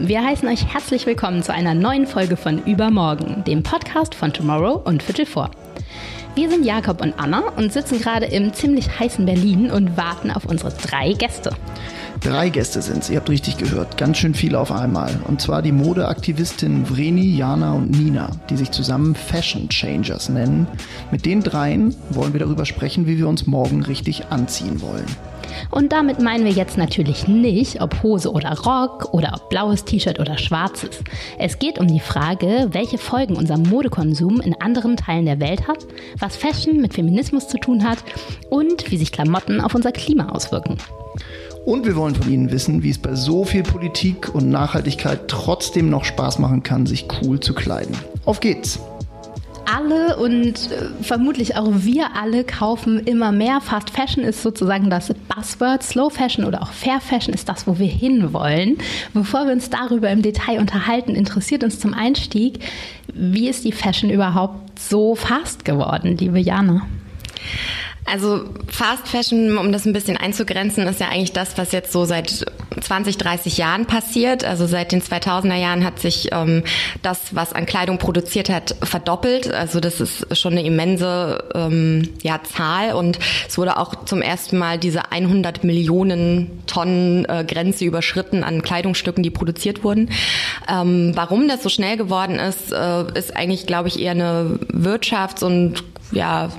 Wir heißen euch herzlich willkommen zu einer neuen Folge von Übermorgen, dem Podcast von Tomorrow und Viertel vor. Wir sind Jakob und Anna und sitzen gerade im ziemlich heißen Berlin und warten auf unsere drei Gäste. Drei Gäste sind es, ihr habt richtig gehört. Ganz schön viele auf einmal. Und zwar die Modeaktivistinnen Vreni, Jana und Nina, die sich zusammen Fashion Changers nennen. Mit den dreien wollen wir darüber sprechen, wie wir uns morgen richtig anziehen wollen. Und damit meinen wir jetzt natürlich nicht, ob Hose oder Rock oder ob blaues T-Shirt oder schwarzes. Es geht um die Frage, welche Folgen unser Modekonsum in anderen Teilen der Welt hat, was Fashion mit Feminismus zu tun hat und wie sich Klamotten auf unser Klima auswirken. Und wir wollen von Ihnen wissen, wie es bei so viel Politik und Nachhaltigkeit trotzdem noch Spaß machen kann, sich cool zu kleiden. Auf geht's! Alle und äh, vermutlich auch wir alle kaufen immer mehr. Fast Fashion ist sozusagen das Buzzword. Slow Fashion oder auch Fair Fashion ist das, wo wir hinwollen. Bevor wir uns darüber im Detail unterhalten, interessiert uns zum Einstieg, wie ist die Fashion überhaupt so fast geworden, liebe Jana? Also Fast Fashion, um das ein bisschen einzugrenzen, ist ja eigentlich das, was jetzt so seit 20, 30 Jahren passiert. Also seit den 2000er Jahren hat sich ähm, das, was an Kleidung produziert hat, verdoppelt. Also das ist schon eine immense ähm, ja, Zahl und es wurde auch zum ersten Mal diese 100 Millionen Tonnen äh, Grenze überschritten an Kleidungsstücken, die produziert wurden. Ähm, warum das so schnell geworden ist, äh, ist eigentlich, glaube ich, eher eine Wirtschafts- und ja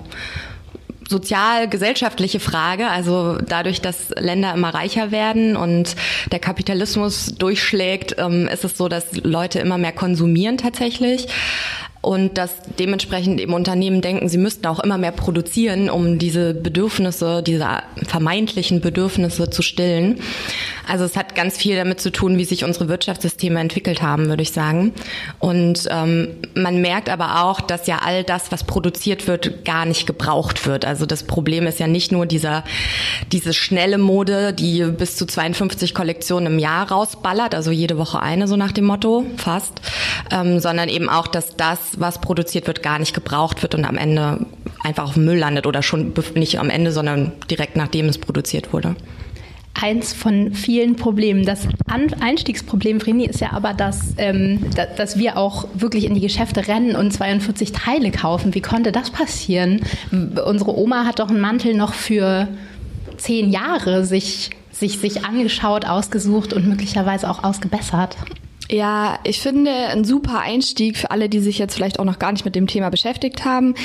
sozial-gesellschaftliche Frage. Also dadurch, dass Länder immer reicher werden und der Kapitalismus durchschlägt, ähm, ist es so, dass Leute immer mehr konsumieren tatsächlich und dass dementsprechend eben Unternehmen denken, sie müssten auch immer mehr produzieren, um diese Bedürfnisse, diese vermeintlichen Bedürfnisse zu stillen. Also es hat ganz viel damit zu tun, wie sich unsere Wirtschaftssysteme entwickelt haben, würde ich sagen. Und ähm, man merkt aber auch, dass ja all das, was produziert wird, gar nicht gebraucht wird. Also das Problem ist ja nicht nur dieser diese schnelle Mode, die bis zu 52 Kollektionen im Jahr rausballert, also jede Woche eine, so nach dem Motto, fast, ähm, sondern eben auch, dass das was produziert wird, gar nicht gebraucht wird und am Ende einfach auf Müll landet oder schon nicht am Ende, sondern direkt nachdem es produziert wurde eins von vielen Problemen. Das Einstiegsproblem, Vreni, ist ja aber, dass, ähm, dass wir auch wirklich in die Geschäfte rennen und 42 Teile kaufen. Wie konnte das passieren? Unsere Oma hat doch einen Mantel noch für zehn Jahre sich, sich, sich angeschaut, ausgesucht und möglicherweise auch ausgebessert. Ja, ich finde, ein super Einstieg für alle, die sich jetzt vielleicht auch noch gar nicht mit dem Thema beschäftigt haben,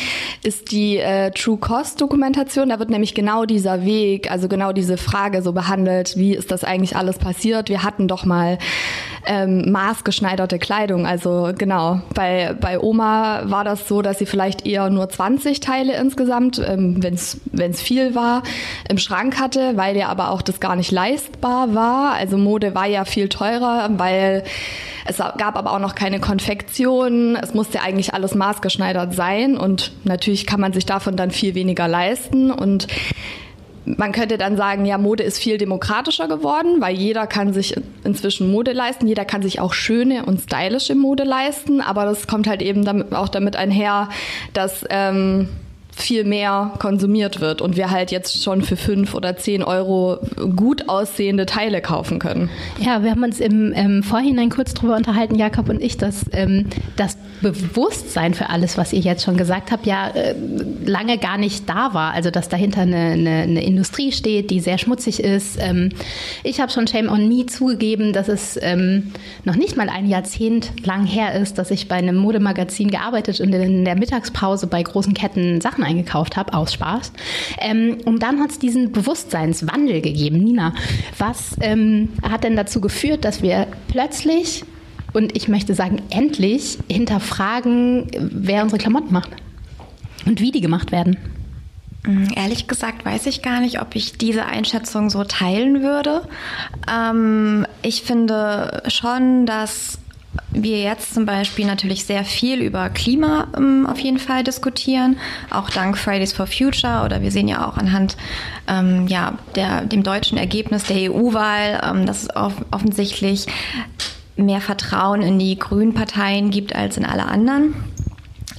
ist die äh, True Cost Dokumentation. Da wird nämlich genau dieser Weg, also genau diese Frage so behandelt, wie ist das eigentlich alles passiert? Wir hatten doch mal ähm, maßgeschneiderte Kleidung. Also genau, bei, bei Oma war das so, dass sie vielleicht eher nur 20 Teile insgesamt, ähm, wenn es viel war, im Schrank hatte, weil ja aber auch das gar nicht leistbar war. Also Mode war ja viel teurer, weil es gab aber auch noch keine Konfektion. Es musste eigentlich alles maßgeschneidert sein. Und natürlich kann man sich davon dann viel weniger leisten. Und man könnte dann sagen, ja, Mode ist viel demokratischer geworden, weil jeder kann sich inzwischen Mode leisten, jeder kann sich auch schöne und stylische Mode leisten, aber das kommt halt eben auch damit einher, dass ähm, viel mehr konsumiert wird und wir halt jetzt schon für fünf oder zehn Euro gut aussehende Teile kaufen können. Ja, wir haben uns im, im Vorhinein kurz darüber unterhalten, Jakob und ich, dass ähm, das Bewusstsein für alles, was ihr jetzt schon gesagt habt, ja äh, lange gar nicht da war. Also dass dahinter eine, eine, eine Industrie steht, die sehr schmutzig ist. Ähm, ich habe schon Shame on Me zugegeben, dass es ähm, noch nicht mal ein Jahrzehnt lang her ist, dass ich bei einem Modemagazin gearbeitet und in der Mittagspause bei großen Ketten Sachen eingekauft habe, aus Spaß. Ähm, und dann hat es diesen Bewusstseinswandel gegeben. Nina, was ähm, hat denn dazu geführt, dass wir plötzlich und ich möchte sagen endlich hinterfragen, wer unsere Klamotten macht und wie die gemacht werden? Mm, ehrlich gesagt weiß ich gar nicht, ob ich diese Einschätzung so teilen würde. Ähm, ich finde schon, dass wir jetzt zum Beispiel natürlich sehr viel über Klima ähm, auf jeden Fall diskutieren, auch dank Fridays for Future oder wir sehen ja auch anhand ähm, ja, der, dem deutschen Ergebnis der EU-Wahl, ähm, dass es off offensichtlich mehr Vertrauen in die grünen Parteien gibt als in alle anderen.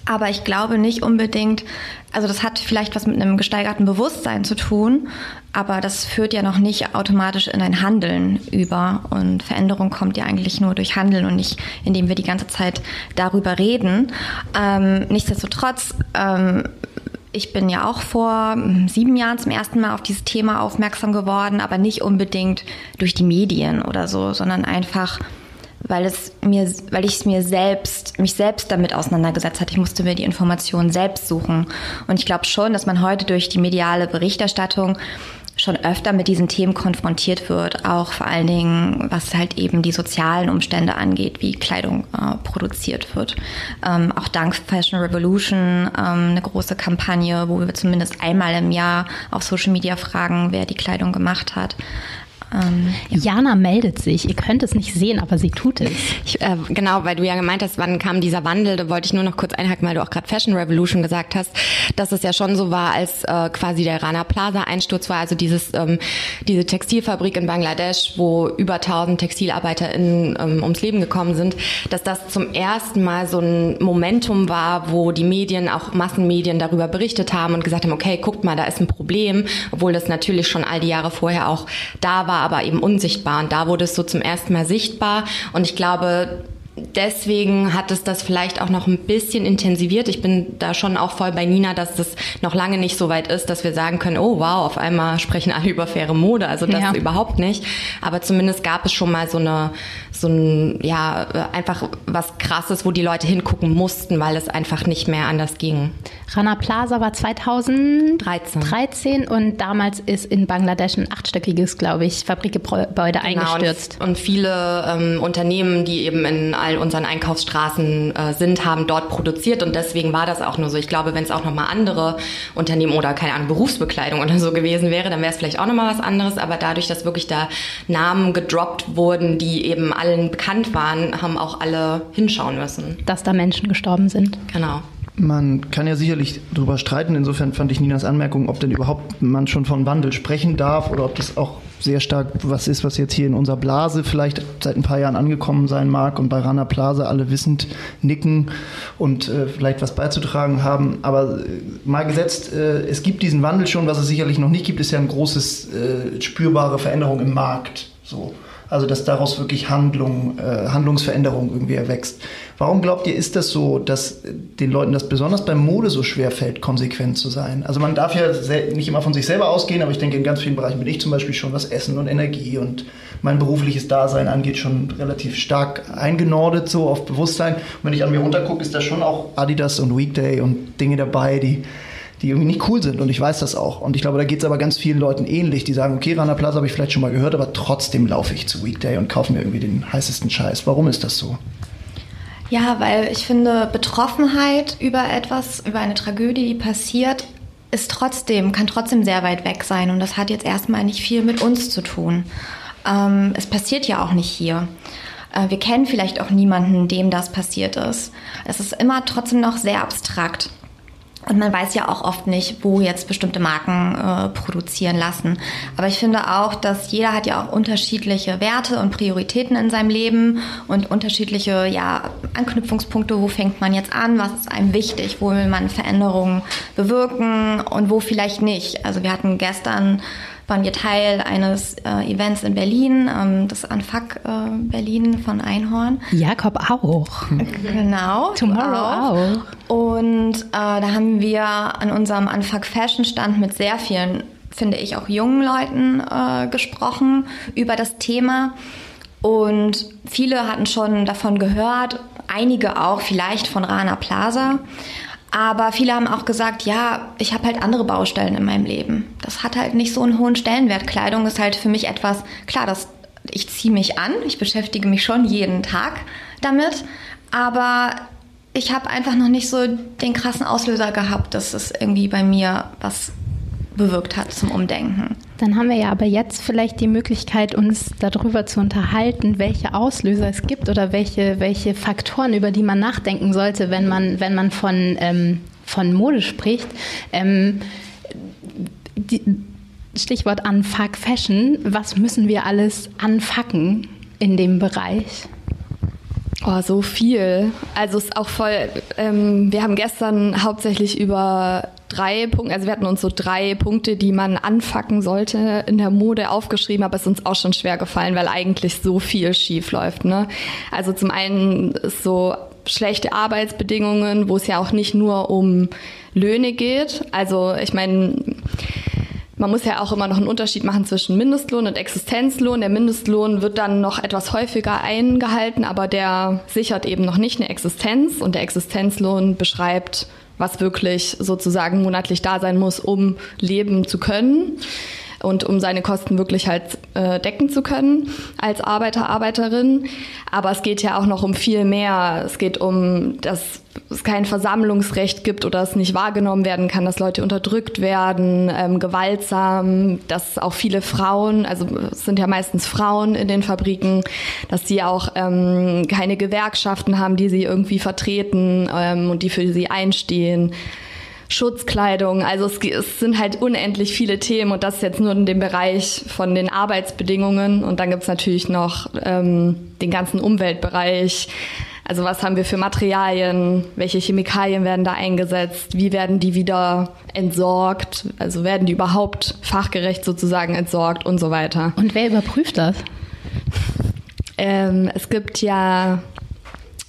Aber ich glaube nicht unbedingt, also das hat vielleicht was mit einem gesteigerten Bewusstsein zu tun, aber das führt ja noch nicht automatisch in ein Handeln über. Und Veränderung kommt ja eigentlich nur durch Handeln und nicht, indem wir die ganze Zeit darüber reden. Ähm, nichtsdestotrotz, ähm, ich bin ja auch vor hm, sieben Jahren zum ersten Mal auf dieses Thema aufmerksam geworden, aber nicht unbedingt durch die Medien oder so, sondern einfach weil es mir, weil ich es mir selbst, mich selbst damit auseinandergesetzt hat. Ich musste mir die Informationen selbst suchen. Und ich glaube schon, dass man heute durch die mediale Berichterstattung schon öfter mit diesen Themen konfrontiert wird, auch vor allen Dingen, was halt eben die sozialen Umstände angeht, wie Kleidung äh, produziert wird. Ähm, auch dank Fashion Revolution ähm, eine große Kampagne, wo wir zumindest einmal im Jahr auf Social Media fragen, wer die Kleidung gemacht hat. Ähm, ja. Jana meldet sich. Ihr könnt es nicht sehen, aber sie tut es. Ich, äh, genau, weil du ja gemeint hast, wann kam dieser Wandel, da wollte ich nur noch kurz einhaken, weil du auch gerade Fashion Revolution gesagt hast, dass es ja schon so war, als äh, quasi der Rana Plaza Einsturz war, also dieses ähm, diese Textilfabrik in Bangladesch, wo über 1000 TexilarbeiterInnen ähm, ums Leben gekommen sind, dass das zum ersten Mal so ein Momentum war, wo die Medien, auch Massenmedien darüber berichtet haben und gesagt haben, okay, guckt mal, da ist ein Problem, obwohl das natürlich schon all die Jahre vorher auch da war aber eben unsichtbar. Und da wurde es so zum ersten Mal sichtbar. Und ich glaube, deswegen hat es das vielleicht auch noch ein bisschen intensiviert. Ich bin da schon auch voll bei Nina, dass das noch lange nicht so weit ist, dass wir sagen können, oh wow, auf einmal sprechen alle über faire Mode. Also das ja. überhaupt nicht. Aber zumindest gab es schon mal so eine, so ein, ja, einfach was krasses, wo die Leute hingucken mussten, weil es einfach nicht mehr anders ging. Rana Plaza war 2013 13 und damals ist in Bangladesch ein achtstöckiges, glaube ich, Fabrikgebäude genau, eingestürzt. Und, und viele ähm, Unternehmen, die eben in all unseren Einkaufsstraßen äh, sind, haben dort produziert und deswegen war das auch nur so. Ich glaube, wenn es auch nochmal andere Unternehmen oder keine Ahnung, Berufsbekleidung oder so gewesen wäre, dann wäre es vielleicht auch nochmal was anderes. Aber dadurch, dass wirklich da Namen gedroppt wurden, die eben allen bekannt waren, haben auch alle hinschauen müssen. Dass da Menschen gestorben sind. Genau. Man kann ja sicherlich darüber streiten. Insofern fand ich Ninas Anmerkung, ob denn überhaupt man schon von Wandel sprechen darf oder ob das auch sehr stark was ist, was jetzt hier in unserer Blase vielleicht seit ein paar Jahren angekommen sein mag und bei Rana Plaza alle wissend nicken und äh, vielleicht was beizutragen haben. Aber äh, mal gesetzt, äh, es gibt diesen Wandel schon. Was es sicherlich noch nicht gibt, ist ja eine große äh, spürbare Veränderung im Markt. So. Also dass daraus wirklich Handlung, äh, Handlungsveränderung irgendwie erwächst. Warum glaubt ihr, ist das so, dass den Leuten das besonders bei Mode so schwer fällt, konsequent zu sein? Also man darf ja nicht immer von sich selber ausgehen, aber ich denke, in ganz vielen Bereichen bin ich zum Beispiel schon, was Essen und Energie und mein berufliches Dasein angeht, schon relativ stark eingenordet so auf Bewusstsein. Und wenn ich an mir runtergucke, ist da schon auch Adidas und Weekday und Dinge dabei, die die irgendwie nicht cool sind und ich weiß das auch. Und ich glaube, da geht es aber ganz vielen Leuten ähnlich, die sagen, okay, Rana Plaza habe ich vielleicht schon mal gehört, aber trotzdem laufe ich zu Weekday und kaufe mir irgendwie den heißesten Scheiß. Warum ist das so? Ja, weil ich finde, Betroffenheit über etwas, über eine Tragödie, die passiert, ist trotzdem, kann trotzdem sehr weit weg sein. Und das hat jetzt erstmal nicht viel mit uns zu tun. Ähm, es passiert ja auch nicht hier. Äh, wir kennen vielleicht auch niemanden, dem das passiert ist. Es ist immer trotzdem noch sehr abstrakt. Und man weiß ja auch oft nicht, wo jetzt bestimmte Marken äh, produzieren lassen. Aber ich finde auch, dass jeder hat ja auch unterschiedliche Werte und Prioritäten in seinem Leben und unterschiedliche ja, Anknüpfungspunkte. Wo fängt man jetzt an? Was ist einem wichtig? Wo will man Veränderungen bewirken und wo vielleicht nicht? Also wir hatten gestern waren wir Teil eines äh, Events in Berlin, ähm, das Anfuck äh, Berlin von Einhorn. Jakob auch. Genau. Tomorrow auch. auch. Und äh, da haben wir an unserem Unfuck Fashion Stand mit sehr vielen, finde ich, auch jungen Leuten äh, gesprochen über das Thema. Und viele hatten schon davon gehört, einige auch vielleicht von Rana Plaza. Aber viele haben auch gesagt, ja, ich habe halt andere Baustellen in meinem Leben. Das hat halt nicht so einen hohen Stellenwert. Kleidung ist halt für mich etwas, klar, das, ich ziehe mich an, ich beschäftige mich schon jeden Tag damit, aber ich habe einfach noch nicht so den krassen Auslöser gehabt, dass es irgendwie bei mir was bewirkt hat zum Umdenken. Dann haben wir ja aber jetzt vielleicht die Möglichkeit, uns darüber zu unterhalten, welche Auslöser es gibt oder welche, welche Faktoren, über die man nachdenken sollte, wenn man, wenn man von, ähm, von Mode spricht. Ähm, die, Stichwort Unfuck Fashion. Was müssen wir alles anfacken in dem Bereich? Oh, so viel. Also es ist auch voll, ähm, wir haben gestern hauptsächlich über drei Punkte, also wir hatten uns so drei Punkte, die man anfacken sollte in der Mode aufgeschrieben, aber es ist uns auch schon schwer gefallen, weil eigentlich so viel schief läuft. Ne? Also zum einen ist so schlechte Arbeitsbedingungen, wo es ja auch nicht nur um Löhne geht. Also ich meine, man muss ja auch immer noch einen Unterschied machen zwischen Mindestlohn und Existenzlohn. Der Mindestlohn wird dann noch etwas häufiger eingehalten, aber der sichert eben noch nicht eine Existenz und der Existenzlohn beschreibt, was wirklich sozusagen monatlich da sein muss, um leben zu können und um seine Kosten wirklich halt äh, decken zu können als Arbeiter, Arbeiterin. Aber es geht ja auch noch um viel mehr. Es geht um, dass es kein Versammlungsrecht gibt oder es nicht wahrgenommen werden kann, dass Leute unterdrückt werden, ähm, gewaltsam, dass auch viele Frauen, also es sind ja meistens Frauen in den Fabriken, dass sie auch ähm, keine Gewerkschaften haben, die sie irgendwie vertreten ähm, und die für sie einstehen. Schutzkleidung. Also es, es, sind halt unendlich viele Themen und das jetzt nur in dem Bereich von den Arbeitsbedingungen. Und dann gibt's natürlich noch ähm, den ganzen Umweltbereich. Also was haben wir für Materialien? Welche Chemikalien werden da eingesetzt? Wie werden die wieder entsorgt? Also werden die überhaupt fachgerecht sozusagen entsorgt und so weiter. Und wer überprüft das? Ähm, es gibt ja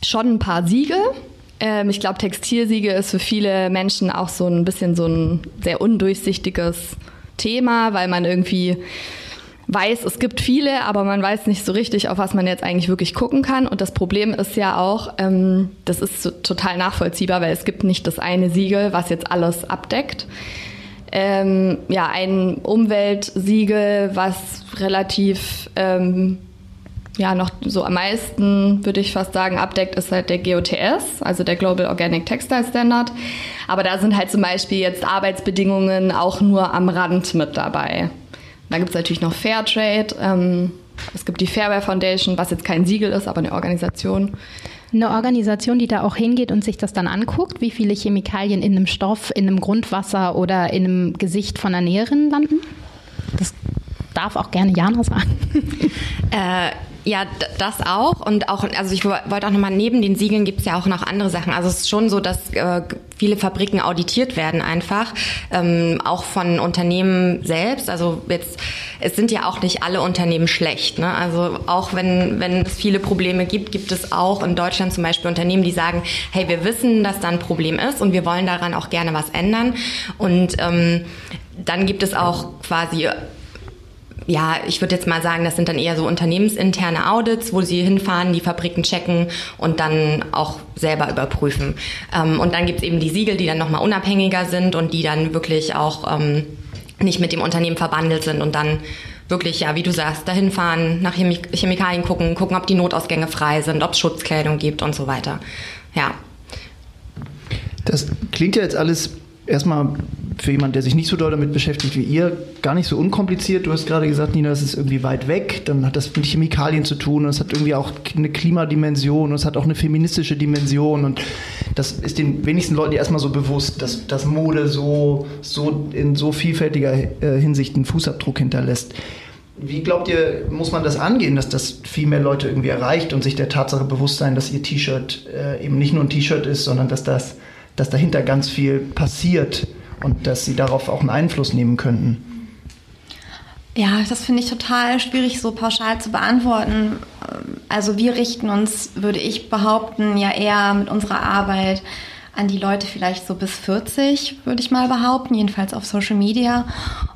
schon ein paar Siegel ähm, ich glaube, Textilsiege ist für viele Menschen auch so ein bisschen so ein sehr undurchsichtiges Thema, weil man irgendwie weiß, es gibt viele, aber man weiß nicht so richtig, auf was man jetzt eigentlich wirklich gucken kann. Und das Problem ist ja auch, ähm, das ist so total nachvollziehbar, weil es gibt nicht das eine Siegel, was jetzt alles abdeckt. Ähm, ja, ein Umweltsiegel, was relativ ähm, ja noch so am meisten, würde ich fast sagen, abdeckt, ist halt der GOTS, also der Global Organic Textile Standard. Aber da sind halt zum Beispiel jetzt Arbeitsbedingungen auch nur am Rand mit dabei. Da gibt es natürlich noch Fairtrade. Ähm, es gibt die Fairware Foundation, was jetzt kein Siegel ist, aber eine Organisation. Eine Organisation, die da auch hingeht und sich das dann anguckt, wie viele Chemikalien in einem Stoff, in einem Grundwasser oder in einem Gesicht von einer Näherin landen? Das darf auch gerne Jana sagen. Äh, ja, das auch. Und auch, also ich wollte auch nochmal, neben den Siegeln gibt es ja auch noch andere Sachen. Also es ist schon so, dass äh, viele Fabriken auditiert werden einfach, ähm, auch von Unternehmen selbst. Also jetzt, es sind ja auch nicht alle Unternehmen schlecht. Ne? Also auch wenn, wenn es viele Probleme gibt, gibt es auch in Deutschland zum Beispiel Unternehmen, die sagen, hey, wir wissen, dass da ein Problem ist und wir wollen daran auch gerne was ändern. Und ähm, dann gibt es auch quasi ja, ich würde jetzt mal sagen, das sind dann eher so unternehmensinterne Audits, wo sie hinfahren, die Fabriken checken und dann auch selber überprüfen. Ähm, und dann gibt es eben die Siegel, die dann nochmal unabhängiger sind und die dann wirklich auch ähm, nicht mit dem Unternehmen verbandelt sind und dann wirklich, ja, wie du sagst, dahin fahren, nach Chemikalien gucken, gucken, ob die Notausgänge frei sind, ob es Schutzkleidung gibt und so weiter. Ja. Das klingt ja jetzt alles erstmal für jemanden, der sich nicht so doll damit beschäftigt wie ihr, gar nicht so unkompliziert. Du hast gerade gesagt, Nina, es ist irgendwie weit weg. Dann hat das mit Chemikalien zu tun. Und es hat irgendwie auch eine Klimadimension und es hat auch eine feministische Dimension. Und das ist den wenigsten Leuten erstmal so bewusst, dass, dass Mode so, so in so vielfältiger äh, Hinsicht einen Fußabdruck hinterlässt. Wie glaubt ihr, muss man das angehen, dass das viel mehr Leute irgendwie erreicht und sich der Tatsache bewusst sein, dass ihr T-Shirt äh, eben nicht nur ein T-Shirt ist, sondern dass das dass dahinter ganz viel passiert und dass sie darauf auch einen Einfluss nehmen könnten? Ja, das finde ich total schwierig so pauschal zu beantworten. Also wir richten uns, würde ich behaupten, ja eher mit unserer Arbeit an die Leute vielleicht so bis 40, würde ich mal behaupten, jedenfalls auf Social Media.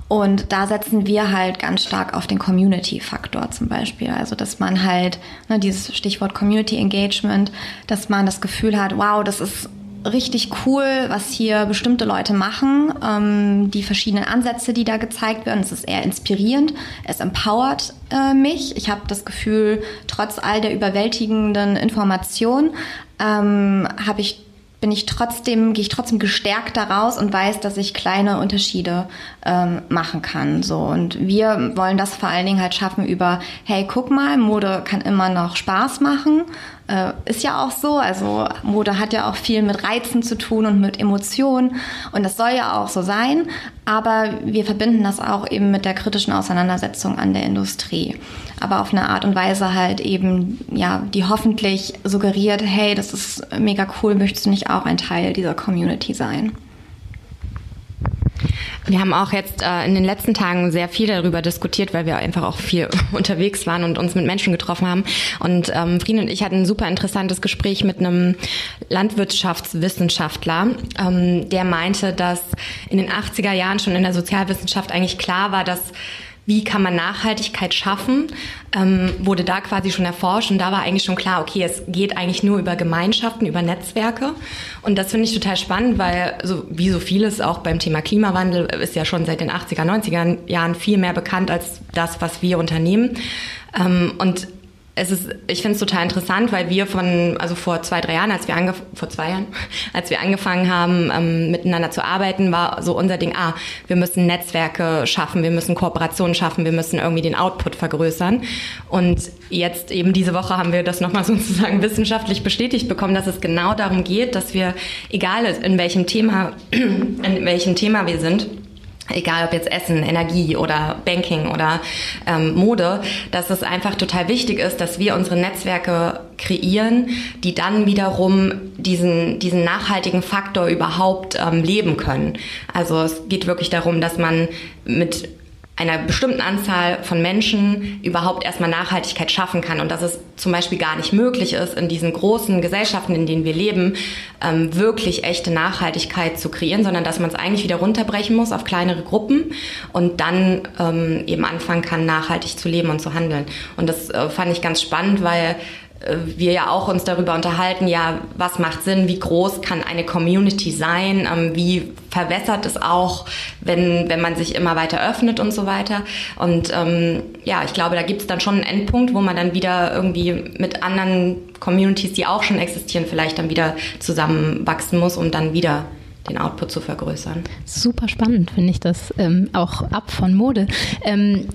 Und da setzen wir halt ganz stark auf den Community-Faktor zum Beispiel. Also, dass man halt, ne, dieses Stichwort Community Engagement, dass man das Gefühl hat, wow, das ist richtig cool, was hier bestimmte Leute machen, ähm, die verschiedenen Ansätze, die da gezeigt werden. Es ist eher inspirierend, es empowert äh, mich. Ich habe das Gefühl, trotz all der überwältigenden Information ähm, habe ich bin ich trotzdem, gehe ich trotzdem gestärkt daraus und weiß, dass ich kleine Unterschiede ähm, machen kann. So und wir wollen das vor allen Dingen halt schaffen über, hey, guck mal, Mode kann immer noch Spaß machen äh, ist ja auch so. Also Mode hat ja auch viel mit Reizen zu tun und mit Emotionen. Und das soll ja auch so sein. Aber wir verbinden das auch eben mit der kritischen Auseinandersetzung an der Industrie. aber auf eine Art und Weise halt eben, ja, die hoffentlich suggeriert, hey, das ist mega cool, möchtest du nicht auch ein Teil dieser Community sein? Wir haben auch jetzt äh, in den letzten Tagen sehr viel darüber diskutiert, weil wir einfach auch viel unterwegs waren und uns mit Menschen getroffen haben. Und ähm, Frieden und ich hatten ein super interessantes Gespräch mit einem Landwirtschaftswissenschaftler, ähm, der meinte, dass in den 80er Jahren schon in der Sozialwissenschaft eigentlich klar war, dass wie kann man Nachhaltigkeit schaffen, ähm, wurde da quasi schon erforscht und da war eigentlich schon klar, okay, es geht eigentlich nur über Gemeinschaften, über Netzwerke. Und das finde ich total spannend, weil so wie so vieles auch beim Thema Klimawandel ist ja schon seit den 80er, 90er Jahren viel mehr bekannt als das, was wir unternehmen. Ähm, und es ist, ich finde es total interessant, weil wir von, also vor zwei, drei Jahren, als wir angef vor zwei Jahren, als wir angefangen haben, ähm, miteinander zu arbeiten, war so unser Ding, ah, wir müssen Netzwerke schaffen, wir müssen Kooperationen schaffen, wir müssen irgendwie den Output vergrößern. Und jetzt eben diese Woche haben wir das nochmal sozusagen wissenschaftlich bestätigt bekommen, dass es genau darum geht, dass wir, egal in welchem Thema, in welchem Thema wir sind, egal ob jetzt Essen, Energie oder Banking oder ähm, Mode, dass es einfach total wichtig ist, dass wir unsere Netzwerke kreieren, die dann wiederum diesen, diesen nachhaltigen Faktor überhaupt ähm, leben können. Also es geht wirklich darum, dass man mit einer bestimmten Anzahl von Menschen überhaupt erstmal Nachhaltigkeit schaffen kann und dass es zum Beispiel gar nicht möglich ist, in diesen großen Gesellschaften, in denen wir leben, ähm, wirklich echte Nachhaltigkeit zu kreieren, sondern dass man es eigentlich wieder runterbrechen muss auf kleinere Gruppen und dann ähm, eben anfangen kann, nachhaltig zu leben und zu handeln. Und das äh, fand ich ganz spannend, weil wir ja auch uns darüber unterhalten, ja, was macht Sinn, wie groß kann eine Community sein, ähm, wie verwässert es auch, wenn, wenn man sich immer weiter öffnet und so weiter. Und ähm, ja, ich glaube, da gibt es dann schon einen Endpunkt, wo man dann wieder irgendwie mit anderen Communities, die auch schon existieren, vielleicht dann wieder zusammenwachsen muss, um dann wieder den Output zu vergrößern. Super spannend finde ich das ähm, auch ab von Mode. Ähm,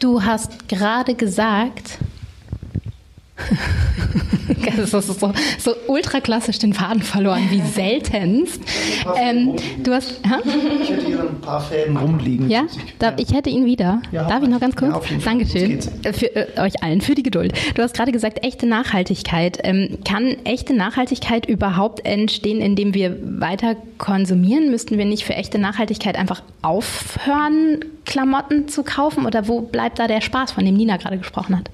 du hast gerade gesagt, das ist so, so ultra klassisch den Faden verloren, wie seltenst. Ähm, du hast, ha? Ich hätte hier ein paar Fäden rumliegen. Ja, da, ich hätte ihn wieder. Ja, Darf ich noch ganz kurz? Ja, Dankeschön äh, für äh, euch allen, für die Geduld. Du hast gerade gesagt, echte Nachhaltigkeit. Ähm, kann echte Nachhaltigkeit überhaupt entstehen, indem wir weiter konsumieren? Müssten wir nicht für echte Nachhaltigkeit einfach aufhören, Klamotten zu kaufen? Oder wo bleibt da der Spaß, von dem Nina gerade gesprochen hat?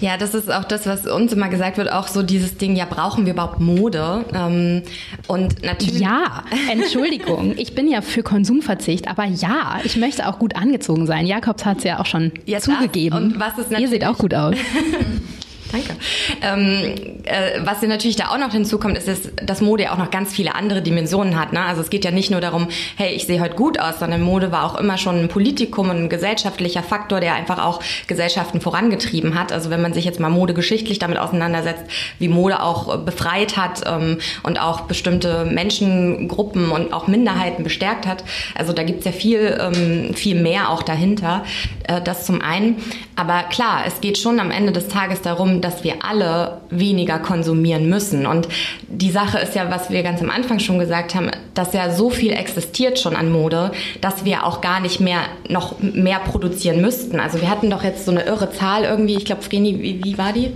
Ja, das ist auch das, was uns immer gesagt wird, auch so dieses Ding, ja, brauchen wir überhaupt Mode? Ähm, und natürlich. Ja, Entschuldigung, ich bin ja für Konsumverzicht, aber ja, ich möchte auch gut angezogen sein. Jakobs hat es ja auch schon ja, zugegeben. und was ist Ihr seht auch gut aus. Danke. Ähm, äh, was natürlich da auch noch hinzukommt, ist, dass, dass Mode ja auch noch ganz viele andere Dimensionen hat. Ne? Also es geht ja nicht nur darum, hey, ich sehe heute gut aus, sondern Mode war auch immer schon ein Politikum und ein gesellschaftlicher Faktor, der einfach auch Gesellschaften vorangetrieben hat. Also wenn man sich jetzt mal modegeschichtlich damit auseinandersetzt, wie Mode auch befreit hat ähm, und auch bestimmte Menschengruppen und auch Minderheiten bestärkt hat. Also da gibt's ja viel, ähm, viel mehr auch dahinter. Äh, das zum einen. Aber klar, es geht schon am Ende des Tages darum, dass wir alle weniger konsumieren müssen. Und die Sache ist ja, was wir ganz am Anfang schon gesagt haben, dass ja so viel existiert schon an Mode, dass wir auch gar nicht mehr noch mehr produzieren müssten. Also wir hatten doch jetzt so eine irre Zahl irgendwie, ich glaube, Vreni, wie, wie war die?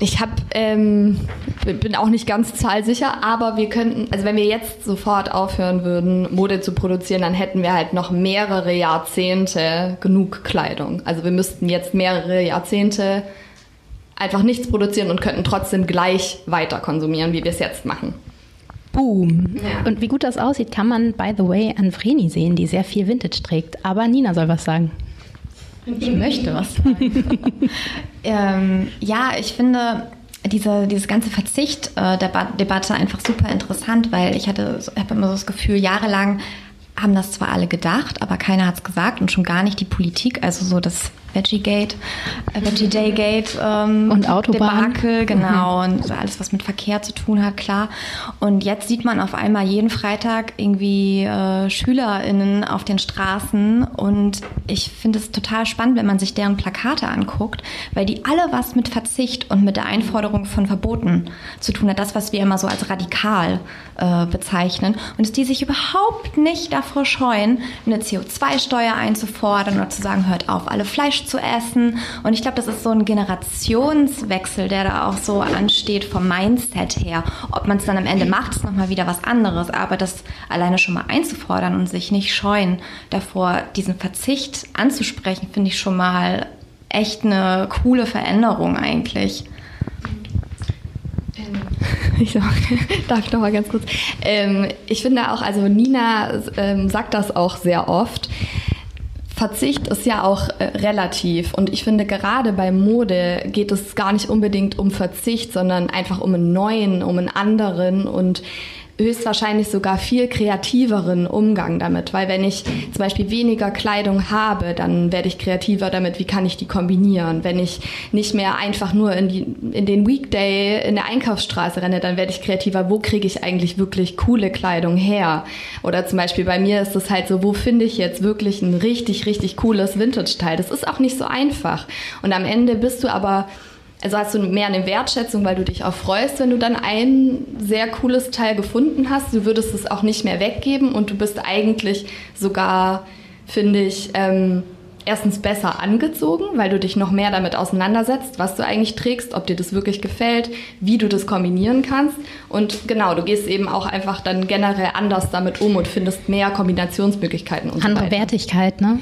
Ich habe ähm, bin auch nicht ganz zahlsicher, aber wir könnten, also wenn wir jetzt sofort aufhören würden, Mode zu produzieren, dann hätten wir halt noch mehrere Jahrzehnte genug Kleidung. Also wir müssten jetzt mehrere Jahrzehnte einfach nichts produzieren und könnten trotzdem gleich weiter konsumieren, wie wir es jetzt machen. Boom. Ja. Und wie gut das aussieht, kann man, by the way, an Vreni sehen, die sehr viel Vintage trägt. Aber Nina soll was sagen. Ich möchte was sagen. ähm, ja, ich finde diese, dieses ganze Verzicht-Debatte äh, einfach super interessant, weil ich hatte, ich habe immer so das Gefühl, jahrelang haben das zwar alle gedacht, aber keiner hat es gesagt und schon gar nicht die Politik, also so das Veggie-Gate, äh, Veggie-Day-Gate ähm, und Autobahn. Debakel, genau, mhm. und alles, was mit Verkehr zu tun hat, klar. Und jetzt sieht man auf einmal jeden Freitag irgendwie äh, SchülerInnen auf den Straßen und ich finde es total spannend, wenn man sich deren Plakate anguckt, weil die alle was mit Verzicht und mit der Einforderung von Verboten zu tun hat, das, was wir immer so als radikal äh, bezeichnen und die sich überhaupt nicht davor scheuen, eine CO2-Steuer einzufordern oder zu sagen, hört auf, alle Fleisch zu essen. Und ich glaube, das ist so ein Generationswechsel, der da auch so ansteht vom Mindset her. Ob man es dann am Ende macht, ist nochmal wieder was anderes. Aber das alleine schon mal einzufordern und sich nicht scheuen davor, diesen Verzicht anzusprechen, finde ich schon mal echt eine coole Veränderung eigentlich. Ich darf ich noch mal ganz kurz. Ähm, ich finde auch, also Nina ähm, sagt das auch sehr oft. Verzicht ist ja auch äh, relativ. Und ich finde gerade bei Mode geht es gar nicht unbedingt um Verzicht, sondern einfach um einen neuen, um einen anderen. Und höchstwahrscheinlich sogar viel kreativeren Umgang damit, weil wenn ich zum Beispiel weniger Kleidung habe, dann werde ich kreativer damit, wie kann ich die kombinieren. Wenn ich nicht mehr einfach nur in, die, in den Weekday in der Einkaufsstraße renne, dann werde ich kreativer, wo kriege ich eigentlich wirklich coole Kleidung her? Oder zum Beispiel bei mir ist es halt so, wo finde ich jetzt wirklich ein richtig, richtig cooles Vintage-Teil? Das ist auch nicht so einfach. Und am Ende bist du aber also hast du mehr eine Wertschätzung, weil du dich auch freust, wenn du dann ein sehr cooles Teil gefunden hast. Du würdest es auch nicht mehr weggeben und du bist eigentlich sogar, finde ich, ähm, erstens besser angezogen, weil du dich noch mehr damit auseinandersetzt, was du eigentlich trägst, ob dir das wirklich gefällt, wie du das kombinieren kannst. Und genau, du gehst eben auch einfach dann generell anders damit um und findest mehr Kombinationsmöglichkeiten. Und Andere so Wertigkeit, ne?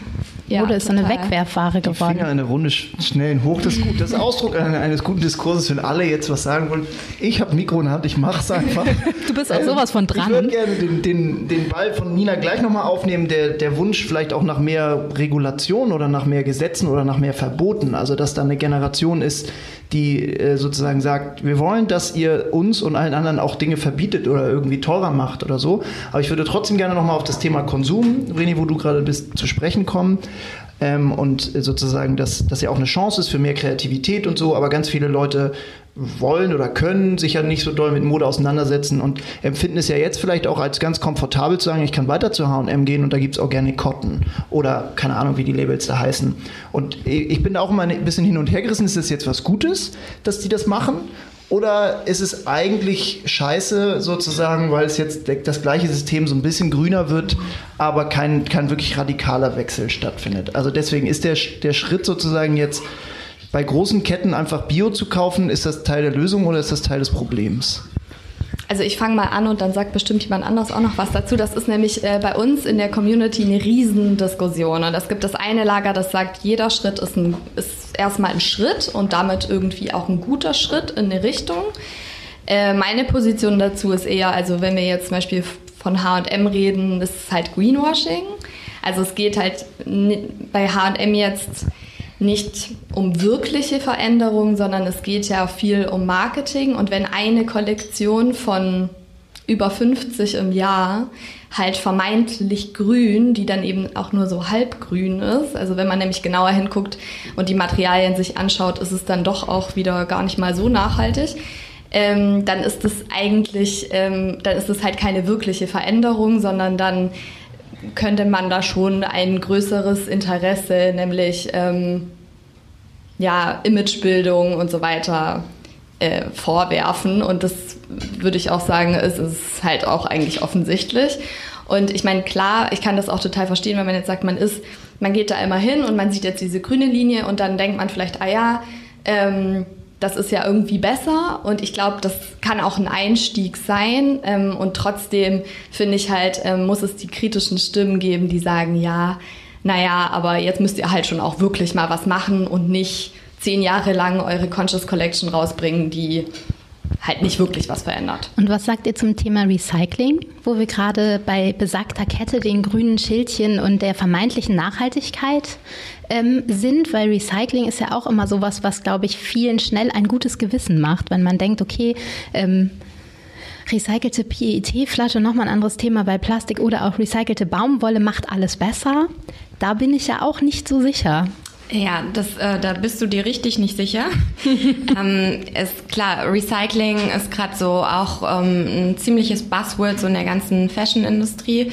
Ja, Mode ist so eine Wegwerfware geworden. Die Finger eine Runde schnell hoch. Das ist gut. Das ist Ausdruck eines guten Diskurses, wenn alle jetzt was sagen wollen. Ich habe Mikro in der Hand, ich mach's einfach. du bist auch ähm, sowas von dran. Ich würde gerne den, den, den Ball von Nina gleich nochmal aufnehmen. Der, der Wunsch vielleicht auch nach mehr Regulation oder nach mehr Gesetzen oder nach mehr Verboten. Also, dass da eine Generation ist, die äh, sozusagen sagt, wir wollen, dass ihr uns und allen anderen auch Dinge verbietet oder irgendwie teurer macht oder so. Aber ich würde trotzdem gerne nochmal auf das Thema Konsum, René, wo du gerade bist, zu sprechen kommen. Ähm, und sozusagen, dass das ja auch eine Chance ist für mehr Kreativität und so, aber ganz viele Leute wollen oder können sich ja nicht so doll mit Mode auseinandersetzen und empfinden es ja jetzt vielleicht auch als ganz komfortabel zu sagen, ich kann weiter zu H&M gehen und da gibt es Organic Cotton oder keine Ahnung, wie die Labels da heißen. Und ich bin da auch immer ein bisschen hin und her gerissen, ist das jetzt was Gutes, dass die das machen? Oder ist es eigentlich scheiße sozusagen, weil es jetzt das gleiche System so ein bisschen grüner wird, aber kein, kein wirklich radikaler Wechsel stattfindet? Also deswegen ist der, der Schritt sozusagen jetzt bei großen Ketten einfach Bio zu kaufen, ist das Teil der Lösung oder ist das Teil des Problems? Also ich fange mal an und dann sagt bestimmt jemand anders auch noch was dazu. Das ist nämlich äh, bei uns in der Community eine Riesendiskussion. Und es gibt das eine Lager, das sagt, jeder Schritt ist, ein, ist erstmal ein Schritt und damit irgendwie auch ein guter Schritt in eine Richtung. Äh, meine Position dazu ist eher, also wenn wir jetzt zum Beispiel von H&M reden, ist es halt Greenwashing. Also es geht halt bei H&M jetzt nicht um wirkliche Veränderungen, sondern es geht ja viel um Marketing. Und wenn eine Kollektion von über 50 im Jahr halt vermeintlich grün, die dann eben auch nur so halbgrün ist. Also wenn man nämlich genauer hinguckt und die Materialien sich anschaut, ist es dann doch auch wieder gar nicht mal so nachhaltig. Ähm, dann ist es eigentlich, ähm, dann ist es halt keine wirkliche Veränderung, sondern dann könnte man da schon ein größeres Interesse, nämlich ähm, ja, Imagebildung und so weiter äh, vorwerfen. Und das würde ich auch sagen, ist, ist halt auch eigentlich offensichtlich. Und ich meine, klar, ich kann das auch total verstehen, wenn man jetzt sagt, man ist, man geht da immer hin und man sieht jetzt diese grüne Linie und dann denkt man vielleicht, ah ja, ähm, das ist ja irgendwie besser und ich glaube, das kann auch ein Einstieg sein ähm, und trotzdem finde ich halt, ähm, muss es die kritischen Stimmen geben, die sagen, ja, naja, aber jetzt müsst ihr halt schon auch wirklich mal was machen und nicht zehn Jahre lang eure Conscious Collection rausbringen, die halt nicht wirklich was verändert. Und was sagt ihr zum Thema Recycling, wo wir gerade bei besagter Kette, den grünen Schildchen und der vermeintlichen Nachhaltigkeit ähm, sind? Weil Recycling ist ja auch immer sowas, was, glaube ich, vielen schnell ein gutes Gewissen macht, wenn man denkt, okay, ähm, recycelte PET-Flasche, nochmal ein anderes Thema, weil Plastik oder auch recycelte Baumwolle macht alles besser. Da bin ich ja auch nicht so sicher. Ja, das, äh, da bist du dir richtig nicht sicher. ähm, ist klar, Recycling ist gerade so auch ähm, ein ziemliches Buzzword so in der ganzen Fashion-Industrie.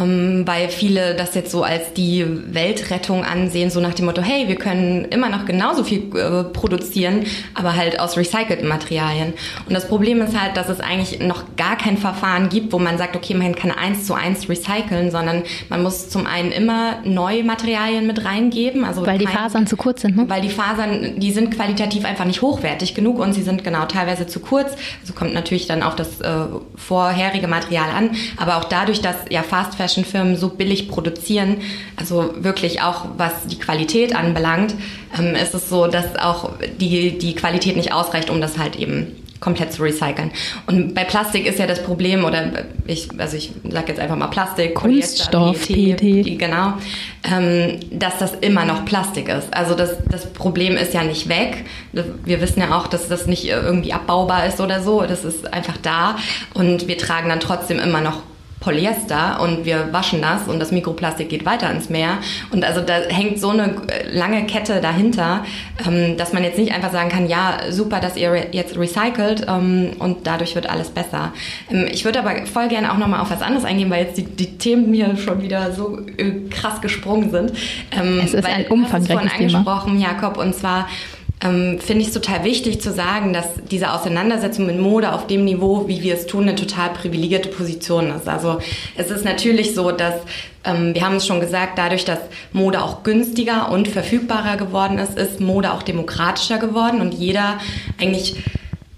Ähm, weil viele das jetzt so als die Weltrettung ansehen, so nach dem Motto, hey, wir können immer noch genauso viel äh, produzieren, aber halt aus recycelten Materialien. Und das Problem ist halt, dass es eigentlich noch gar kein Verfahren gibt, wo man sagt, okay, man kann eins zu eins recyceln, sondern man muss zum einen immer neue Materialien mit reingeben. Also weil die Fasern zu kurz sind, ne? Weil die Fasern, die sind qualitativ einfach nicht hochwertig genug und sie sind genau teilweise zu kurz. Also kommt natürlich dann auf das äh, vorherige Material an, aber auch dadurch, dass ja Fast Fast Fashion Firmen so billig produzieren, also wirklich auch was die Qualität anbelangt, ähm, ist es so, dass auch die, die Qualität nicht ausreicht, um das halt eben komplett zu recyceln. Und bei Plastik ist ja das Problem, oder ich, also ich sage jetzt einfach mal Plastik, Kunststoff, PET, PET. genau, ähm, dass das immer noch Plastik ist. Also das, das Problem ist ja nicht weg. Wir wissen ja auch, dass das nicht irgendwie abbaubar ist oder so. Das ist einfach da. Und wir tragen dann trotzdem immer noch Polyester und wir waschen das und das Mikroplastik geht weiter ins Meer. Und also da hängt so eine äh, lange Kette dahinter, ähm, dass man jetzt nicht einfach sagen kann, ja, super, dass ihr jetzt recycelt ähm, und dadurch wird alles besser. Ähm, ich würde aber voll gerne auch nochmal auf was anderes eingehen, weil jetzt die, die Themen mir schon wieder so äh, krass gesprungen sind. es ist ein umfangreiches Thema. angesprochen, Jakob, und zwar ähm, finde ich es total wichtig zu sagen, dass diese Auseinandersetzung mit Mode auf dem Niveau, wie wir es tun, eine total privilegierte Position ist. Also es ist natürlich so, dass ähm, wir haben es schon gesagt, dadurch, dass Mode auch günstiger und verfügbarer geworden ist, ist Mode auch demokratischer geworden und jeder eigentlich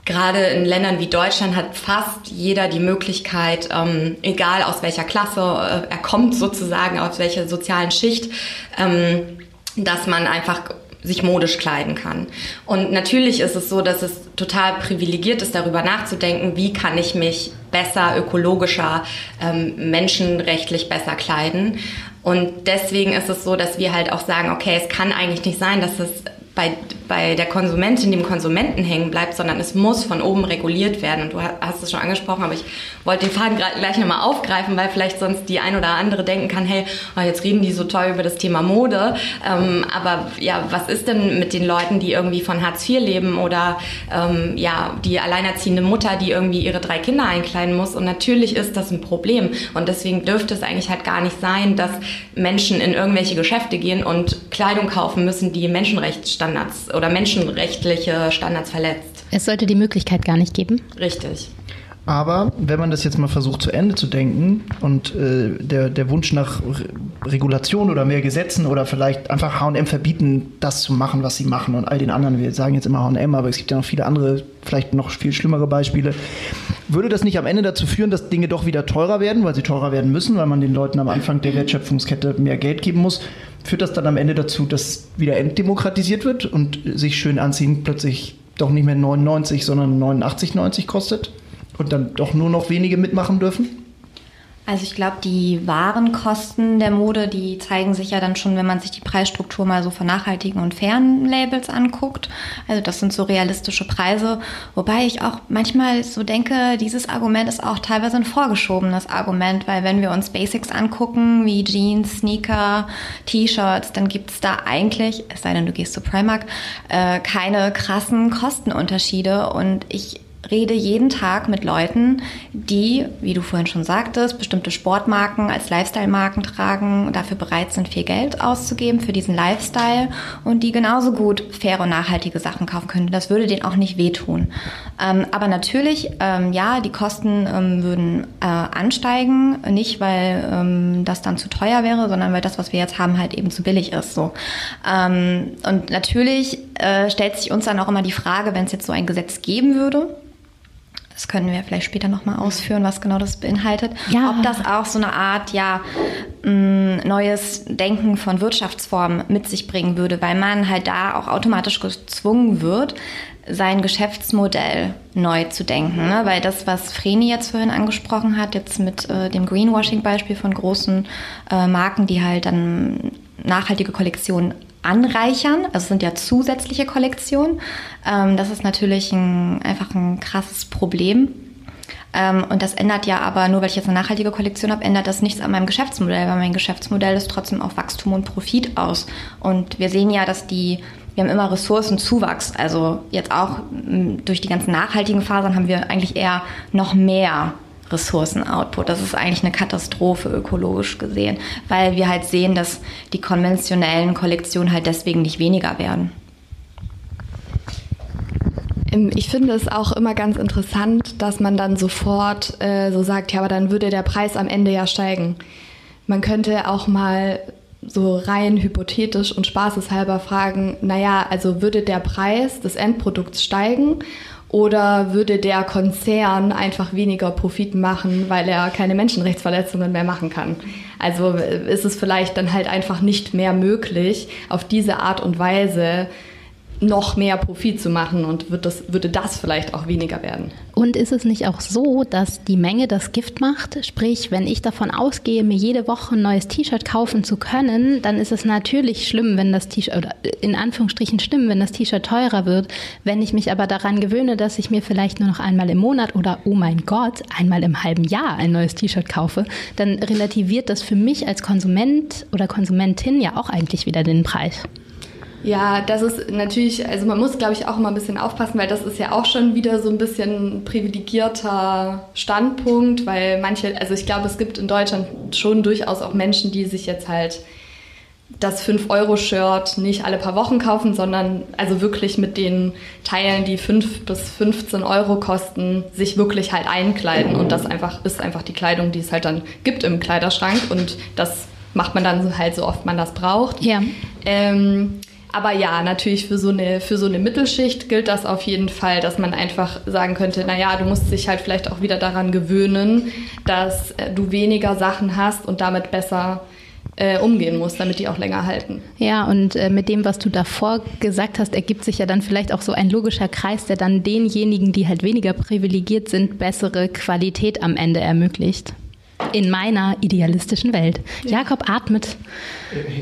Gerade in Ländern wie Deutschland hat fast jeder die Möglichkeit, ähm, egal aus welcher Klasse äh, er kommt sozusagen, aus welcher sozialen Schicht, ähm, dass man einfach sich modisch kleiden kann. Und natürlich ist es so, dass es total privilegiert ist, darüber nachzudenken, wie kann ich mich besser, ökologischer, ähm, menschenrechtlich besser kleiden. Und deswegen ist es so, dass wir halt auch sagen, okay, es kann eigentlich nicht sein, dass es bei, bei der Konsumentin, dem Konsumenten hängen bleibt, sondern es muss von oben reguliert werden. Und du hast es schon angesprochen, aber ich wollte den Faden gleich nochmal aufgreifen, weil vielleicht sonst die ein oder andere denken kann, hey, oh, jetzt reden die so toll über das Thema Mode. Ähm, aber ja, was ist denn mit den Leuten, die irgendwie von Hartz IV leben oder ähm, ja, die alleinerziehende Mutter, die irgendwie ihre drei Kinder einkleiden muss? Und natürlich ist das ein Problem. Und deswegen dürfte es eigentlich halt gar nicht sein, dass Menschen in irgendwelche Geschäfte gehen und Kleidung kaufen müssen, die Menschenrechtsstandards Standards oder menschenrechtliche Standards verletzt. Es sollte die Möglichkeit gar nicht geben. Richtig. Aber wenn man das jetzt mal versucht zu Ende zu denken und äh, der, der Wunsch nach Re Regulation oder mehr Gesetzen oder vielleicht einfach HM verbieten, das zu machen, was sie machen und all den anderen, wir sagen jetzt immer HM, aber es gibt ja noch viele andere, vielleicht noch viel schlimmere Beispiele, würde das nicht am Ende dazu führen, dass Dinge doch wieder teurer werden, weil sie teurer werden müssen, weil man den Leuten am Anfang der Wertschöpfungskette mehr Geld geben muss? Führt das dann am Ende dazu, dass wieder entdemokratisiert wird und sich schön anziehen plötzlich doch nicht mehr 99, sondern 89,90 kostet? Und dann doch nur noch wenige mitmachen dürfen? Also ich glaube, die wahren Kosten der Mode, die zeigen sich ja dann schon, wenn man sich die Preisstruktur mal so von nachhaltigen und fairen Labels anguckt. Also das sind so realistische Preise, wobei ich auch manchmal so denke, dieses Argument ist auch teilweise ein vorgeschobenes Argument, weil wenn wir uns Basics angucken, wie Jeans, Sneaker, T-Shirts, dann gibt es da eigentlich, es sei denn, du gehst zu Primark, äh, keine krassen Kostenunterschiede und ich rede jeden Tag mit Leuten, die, wie du vorhin schon sagtest, bestimmte Sportmarken als Lifestyle-Marken tragen dafür bereit sind, viel Geld auszugeben für diesen Lifestyle und die genauso gut faire und nachhaltige Sachen kaufen können. Das würde denen auch nicht wehtun. Ähm, aber natürlich, ähm, ja, die Kosten ähm, würden äh, ansteigen, nicht weil ähm, das dann zu teuer wäre, sondern weil das, was wir jetzt haben, halt eben zu billig ist. So. Ähm, und natürlich äh, stellt sich uns dann auch immer die Frage, wenn es jetzt so ein Gesetz geben würde, das können wir vielleicht später nochmal ausführen, was genau das beinhaltet. Ja. Ob das auch so eine Art, ja, mm, neues Denken von Wirtschaftsformen mit sich bringen würde, weil man halt da auch automatisch gezwungen wird, sein Geschäftsmodell neu zu denken. Ne? Weil das, was Vreni jetzt vorhin angesprochen hat, jetzt mit äh, dem Greenwashing-Beispiel von großen äh, Marken, die halt dann nachhaltige Kollektionen anreichern. Es sind ja zusätzliche Kollektionen. Ähm, das ist natürlich ein, einfach ein krasses Problem. Ähm, und das ändert ja aber, nur weil ich jetzt eine nachhaltige Kollektion habe, ändert das nichts an meinem Geschäftsmodell, weil mein Geschäftsmodell ist trotzdem auf Wachstum und Profit aus. Und wir sehen ja, dass die wir haben immer Ressourcenzuwachs. Also jetzt auch durch die ganzen nachhaltigen Fasern haben wir eigentlich eher noch mehr Ressourcen-Output. Das ist eigentlich eine Katastrophe ökologisch gesehen, weil wir halt sehen, dass die konventionellen Kollektionen halt deswegen nicht weniger werden. Ähm, ich finde es auch immer ganz interessant, dass man dann sofort äh, so sagt, ja, aber dann würde der Preis am Ende ja steigen. Man könnte auch mal so rein hypothetisch und spaßeshalber fragen, naja, also würde der Preis des Endprodukts steigen oder würde der Konzern einfach weniger Profit machen, weil er keine Menschenrechtsverletzungen mehr machen kann? Also äh, ist es vielleicht dann halt einfach nicht mehr möglich, auf diese Art und Weise noch mehr Profit zu machen und wird das, würde das vielleicht auch weniger werden. Und ist es nicht auch so, dass die Menge das Gift macht? Sprich, wenn ich davon ausgehe, mir jede Woche ein neues T-Shirt kaufen zu können, dann ist es natürlich schlimm, wenn das T-Shirt, oder in Anführungsstrichen schlimm, wenn das T-Shirt teurer wird. Wenn ich mich aber daran gewöhne, dass ich mir vielleicht nur noch einmal im Monat oder, oh mein Gott, einmal im halben Jahr ein neues T-Shirt kaufe, dann relativiert das für mich als Konsument oder Konsumentin ja auch eigentlich wieder den Preis. Ja, das ist natürlich, also man muss, glaube ich, auch immer ein bisschen aufpassen, weil das ist ja auch schon wieder so ein bisschen privilegierter Standpunkt, weil manche, also ich glaube, es gibt in Deutschland schon durchaus auch Menschen, die sich jetzt halt das 5-Euro-Shirt nicht alle paar Wochen kaufen, sondern also wirklich mit den Teilen, die 5 bis 15 Euro kosten, sich wirklich halt einkleiden. Und das einfach ist einfach die Kleidung, die es halt dann gibt im Kleiderschrank. Und das macht man dann halt so oft man das braucht. Ja. Ähm, aber ja, natürlich für so, eine, für so eine Mittelschicht gilt das auf jeden Fall, dass man einfach sagen könnte, naja, du musst dich halt vielleicht auch wieder daran gewöhnen, dass äh, du weniger Sachen hast und damit besser äh, umgehen musst, damit die auch länger halten. Ja, und äh, mit dem, was du davor gesagt hast, ergibt sich ja dann vielleicht auch so ein logischer Kreis, der dann denjenigen, die halt weniger privilegiert sind, bessere Qualität am Ende ermöglicht in meiner idealistischen Welt. Jakob atmet.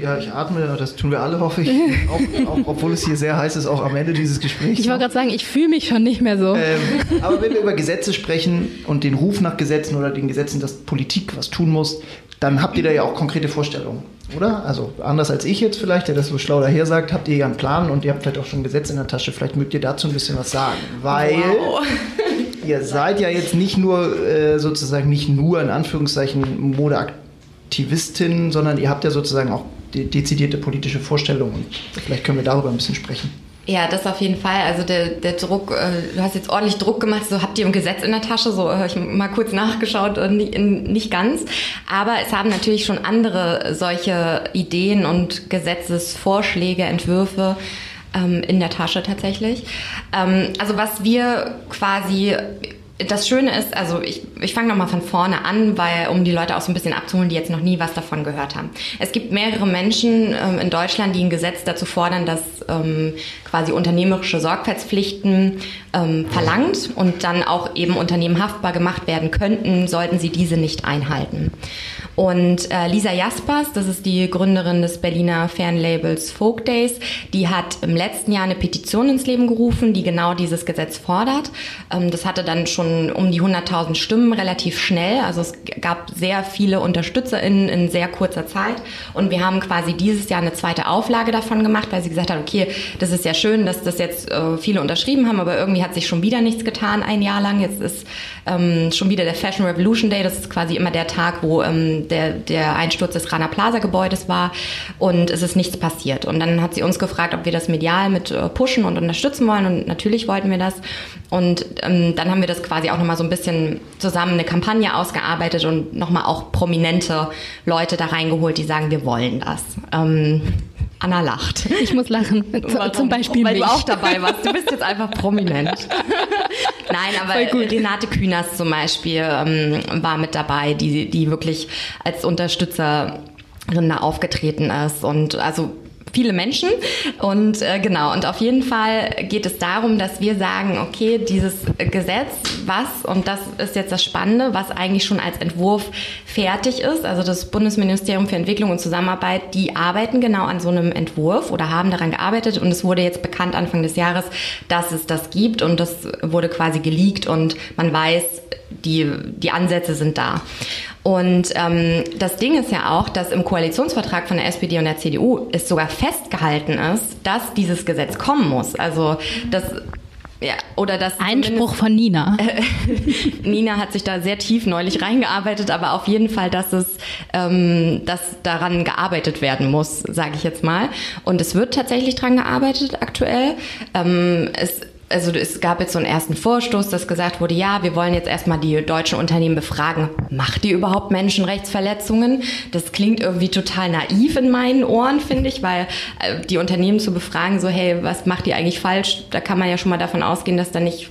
Ja, ich atme, das tun wir alle, hoffe ich. Auch, auch, obwohl es hier sehr heiß ist, auch am Ende dieses Gesprächs. Ich wollte gerade sagen, ich fühle mich schon nicht mehr so. Ähm, aber wenn wir über Gesetze sprechen und den Ruf nach Gesetzen oder den Gesetzen, dass Politik was tun muss, dann habt ihr da ja auch konkrete Vorstellungen, oder? Also anders als ich jetzt vielleicht, der das so schlau daher sagt, habt ihr ja einen Plan und ihr habt vielleicht auch schon ein Gesetz in der Tasche. Vielleicht mögt ihr dazu ein bisschen was sagen. Weil wow. Ihr seid ja jetzt nicht nur äh, sozusagen nicht nur in Anführungszeichen Modeaktivistin, sondern ihr habt ja sozusagen auch de dezidierte politische Vorstellungen. Vielleicht können wir darüber ein bisschen sprechen. Ja, das auf jeden Fall. Also der, der Druck, äh, du hast jetzt ordentlich Druck gemacht, so habt ihr ein Gesetz in der Tasche, so habe ich mal kurz nachgeschaut, äh, nicht, nicht ganz. Aber es haben natürlich schon andere solche Ideen und Gesetzesvorschläge, Entwürfe ähm, in der Tasche tatsächlich. Ähm, also was wir quasi das Schöne ist, also ich, ich fange nochmal von vorne an, weil um die Leute auch so ein bisschen abzuholen, die jetzt noch nie was davon gehört haben. Es gibt mehrere Menschen ähm, in Deutschland, die ein Gesetz dazu fordern, dass ähm, quasi unternehmerische Sorgfaltspflichten ähm, verlangt und dann auch eben Unternehmen haftbar gemacht werden könnten, sollten sie diese nicht einhalten. Und äh, Lisa Jaspers, das ist die Gründerin des Berliner Fernlabels Folk Days, die hat im letzten Jahr eine Petition ins Leben gerufen, die genau dieses Gesetz fordert. Ähm, das hatte dann schon um die 100.000 Stimmen relativ schnell. Also es gab sehr viele UnterstützerInnen in sehr kurzer Zeit. Und wir haben quasi dieses Jahr eine zweite Auflage davon gemacht, weil sie gesagt hat, okay, das ist ja schön, dass das jetzt äh, viele unterschrieben haben, aber irgendwie hat sich schon wieder nichts getan ein Jahr lang. Jetzt ist ähm, schon wieder der Fashion Revolution Day. Das ist quasi immer der Tag, wo ähm, der, der Einsturz des Rana Plaza Gebäudes war und es ist nichts passiert. Und dann hat sie uns gefragt, ob wir das medial mit äh, pushen und unterstützen wollen und natürlich wollten wir das. Und ähm, dann haben wir das quasi auch nochmal so ein bisschen zusammen eine Kampagne ausgearbeitet und nochmal auch prominente Leute da reingeholt, die sagen, wir wollen das. Ähm, Anna lacht. Ich muss lachen. Zum Beispiel Weil mich. du auch dabei warst. Du bist jetzt einfach prominent. Nein, aber Renate Künast zum Beispiel ähm, war mit dabei, die, die wirklich als Unterstützerin da aufgetreten ist. Und also viele Menschen. Und äh, genau, und auf jeden Fall geht es darum, dass wir sagen, okay, dieses Gesetz, was, und das ist jetzt das Spannende, was eigentlich schon als Entwurf fertig ist, also das Bundesministerium für Entwicklung und Zusammenarbeit, die arbeiten genau an so einem Entwurf oder haben daran gearbeitet. Und es wurde jetzt bekannt Anfang des Jahres, dass es das gibt. Und das wurde quasi geleakt. Und man weiß, die, die Ansätze sind da. Und ähm, das Ding ist ja auch, dass im Koalitionsvertrag von der SPD und der CDU es sogar festgehalten ist, dass dieses Gesetz kommen muss. Also das Ja, oder das Einspruch von Nina. Nina hat sich da sehr tief neulich reingearbeitet, aber auf jeden Fall, dass es, ähm, dass daran gearbeitet werden muss, sage ich jetzt mal. Und es wird tatsächlich dran gearbeitet aktuell. Ähm, es also es gab jetzt so einen ersten Vorstoß, dass gesagt wurde, ja, wir wollen jetzt erstmal die deutschen Unternehmen befragen, macht die überhaupt Menschenrechtsverletzungen? Das klingt irgendwie total naiv in meinen Ohren, finde ich, weil äh, die Unternehmen zu befragen, so hey, was macht die eigentlich falsch? Da kann man ja schon mal davon ausgehen, dass da nicht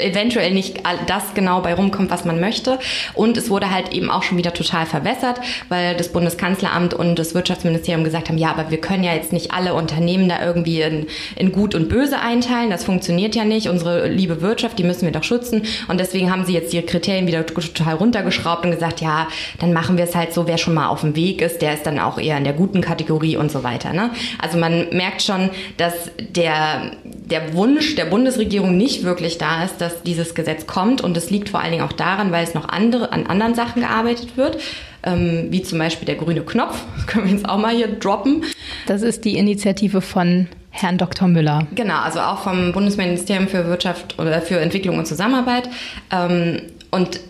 eventuell nicht das genau bei rumkommt, was man möchte. Und es wurde halt eben auch schon wieder total verwässert, weil das Bundeskanzleramt und das Wirtschaftsministerium gesagt haben, ja, aber wir können ja jetzt nicht alle Unternehmen da irgendwie in, in Gut und Böse einteilen. Das funktioniert ja nicht. Unsere liebe Wirtschaft, die müssen wir doch schützen. Und deswegen haben sie jetzt ihre Kriterien wieder total runtergeschraubt und gesagt, ja, dann machen wir es halt so, wer schon mal auf dem Weg ist, der ist dann auch eher in der guten Kategorie und so weiter. Ne? Also man merkt schon, dass der, der Wunsch der Bundesregierung nicht wirklich da ist, dass dieses Gesetz kommt. Und es liegt vor allen Dingen auch daran, weil es noch andere, an anderen Sachen gearbeitet wird, ähm, wie zum Beispiel der grüne Knopf. Das können wir jetzt auch mal hier droppen. Das ist die Initiative von Herrn Dr. Müller. Genau, also auch vom Bundesministerium für Wirtschaft oder für Entwicklung und Zusammenarbeit. Ähm, und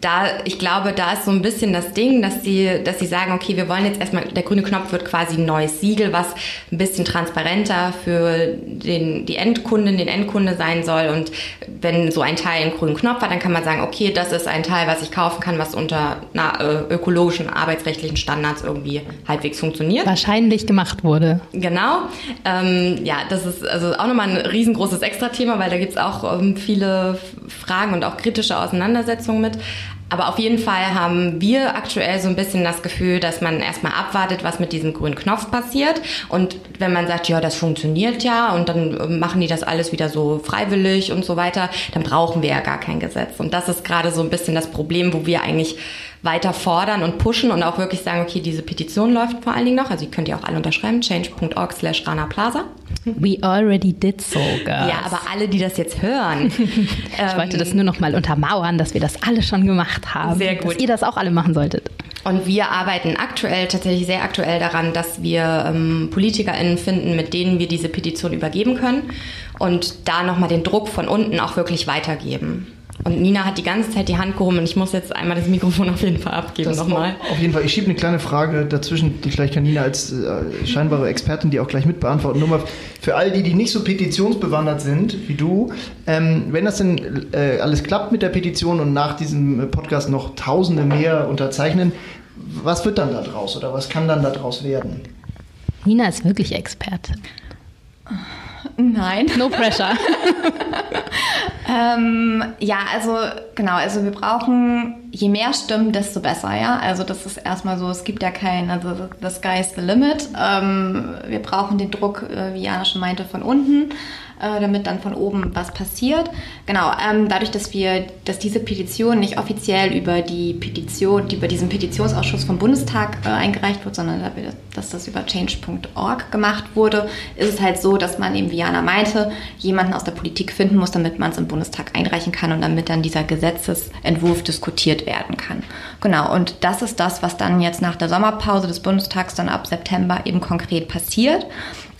da, ich glaube, da ist so ein bisschen das Ding, dass sie, dass sie sagen, okay, wir wollen jetzt erstmal, der grüne Knopf wird quasi ein neues Siegel, was ein bisschen transparenter für den, die Endkundin, den Endkunde sein soll. Und wenn so ein Teil einen grünen Knopf hat, dann kann man sagen, okay, das ist ein Teil, was ich kaufen kann, was unter na, äh, ökologischen, arbeitsrechtlichen Standards irgendwie halbwegs funktioniert. Wahrscheinlich gemacht wurde. Genau. Ähm, ja, das ist also auch nochmal ein riesengroßes Extra-Thema, weil da gibt's auch ähm, viele Fragen und auch kritische Auseinandersetzungen mit. Aber auf jeden Fall haben wir aktuell so ein bisschen das Gefühl, dass man erstmal abwartet, was mit diesem grünen Knopf passiert. Und wenn man sagt, ja, das funktioniert ja und dann machen die das alles wieder so freiwillig und so weiter, dann brauchen wir ja gar kein Gesetz. Und das ist gerade so ein bisschen das Problem, wo wir eigentlich weiter fordern und pushen und auch wirklich sagen, okay, diese Petition läuft vor allen Dingen noch. Also ihr könnt ja auch alle unterschreiben, change.org slash Rana Plaza. We already did so, girls. Ja, aber alle, die das jetzt hören. ich wollte das nur noch mal untermauern, dass wir das alle schon gemacht haben. Sehr gut. Dass ihr das auch alle machen solltet. Und wir arbeiten aktuell, tatsächlich sehr aktuell daran, dass wir ähm, PolitikerInnen finden, mit denen wir diese Petition übergeben können und da nochmal den Druck von unten auch wirklich weitergeben. Und Nina hat die ganze Zeit die Hand gehoben und ich muss jetzt einmal das Mikrofon auf jeden Fall abgeben nochmal. Auf jeden Fall. Ich schiebe eine kleine Frage dazwischen, die vielleicht kann Nina als äh, scheinbare Expertin die auch gleich mit beantworten. Nur mal für all die, die nicht so petitionsbewandert sind wie du, ähm, wenn das denn äh, alles klappt mit der Petition und nach diesem Podcast noch Tausende mehr unterzeichnen, was wird dann da draus oder was kann dann da draus werden? Nina ist wirklich Experte. Nein. No pressure. ähm, ja, also genau, also wir brauchen, je mehr Stimmen, desto besser, ja. Also das ist erstmal so, es gibt ja kein, also the sky is the limit. Ähm, wir brauchen den Druck, äh, wie Jana schon meinte, von unten äh, damit dann von oben was passiert. Genau, ähm, dadurch, dass wir, dass diese Petition nicht offiziell über die Petition, die über diesen Petitionsausschuss vom Bundestag äh, eingereicht wird, sondern dass das über change.org gemacht wurde, ist es halt so, dass man eben, wie Jana meinte, jemanden aus der Politik finden muss, damit man es im Bundestag einreichen kann und damit dann dieser Gesetzesentwurf diskutiert werden kann. Genau, und das ist das, was dann jetzt nach der Sommerpause des Bundestags dann ab September eben konkret passiert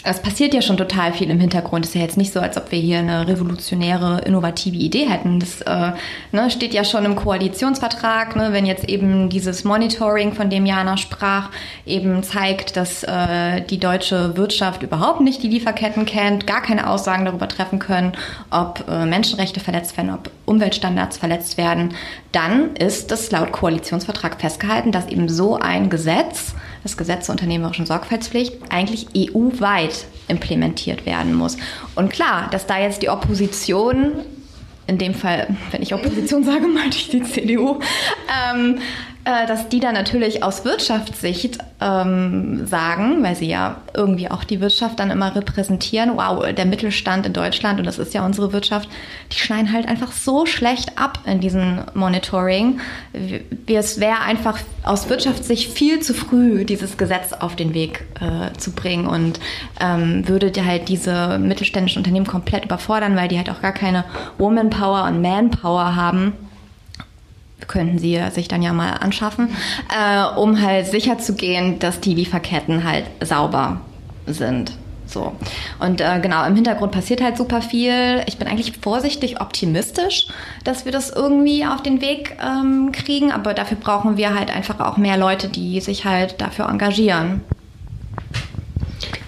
es passiert ja schon total viel im Hintergrund. Es ist ja jetzt nicht so, als ob wir hier eine revolutionäre, innovative Idee hätten. Das äh, ne, steht ja schon im Koalitionsvertrag, ne, wenn jetzt eben dieses Monitoring, von dem Jana sprach, eben zeigt, dass äh, die deutsche Wirtschaft überhaupt nicht die Lieferketten kennt, gar keine Aussagen darüber treffen können, ob äh, Menschenrechte verletzt werden, ob Umweltstandards verletzt werden, dann ist es laut Koalitionsvertrag festgehalten, dass eben so ein Gesetz das Gesetz zur unternehmerischen Sorgfaltspflicht eigentlich EU-weit implementiert werden muss. Und klar, dass da jetzt die Opposition, in dem Fall, wenn ich Opposition sage, meinte ich die CDU, ähm, äh, dass die dann natürlich aus Wirtschaftssicht ähm, sagen, weil sie ja irgendwie auch die Wirtschaft dann immer repräsentieren, wow, der Mittelstand in Deutschland, und das ist ja unsere Wirtschaft, die schneiden halt einfach so schlecht ab in diesem Monitoring. Es wäre einfach aus Wirtschaftssicht viel zu früh, dieses Gesetz auf den Weg äh, zu bringen und ähm, würde halt diese mittelständischen Unternehmen komplett überfordern, weil die halt auch gar keine Womanpower und Manpower haben könnten sie sich dann ja mal anschaffen, äh, um halt sicher zu gehen, dass die Lieferketten halt sauber sind. So. Und äh, genau, im Hintergrund passiert halt super viel. Ich bin eigentlich vorsichtig optimistisch, dass wir das irgendwie auf den Weg ähm, kriegen, aber dafür brauchen wir halt einfach auch mehr Leute, die sich halt dafür engagieren.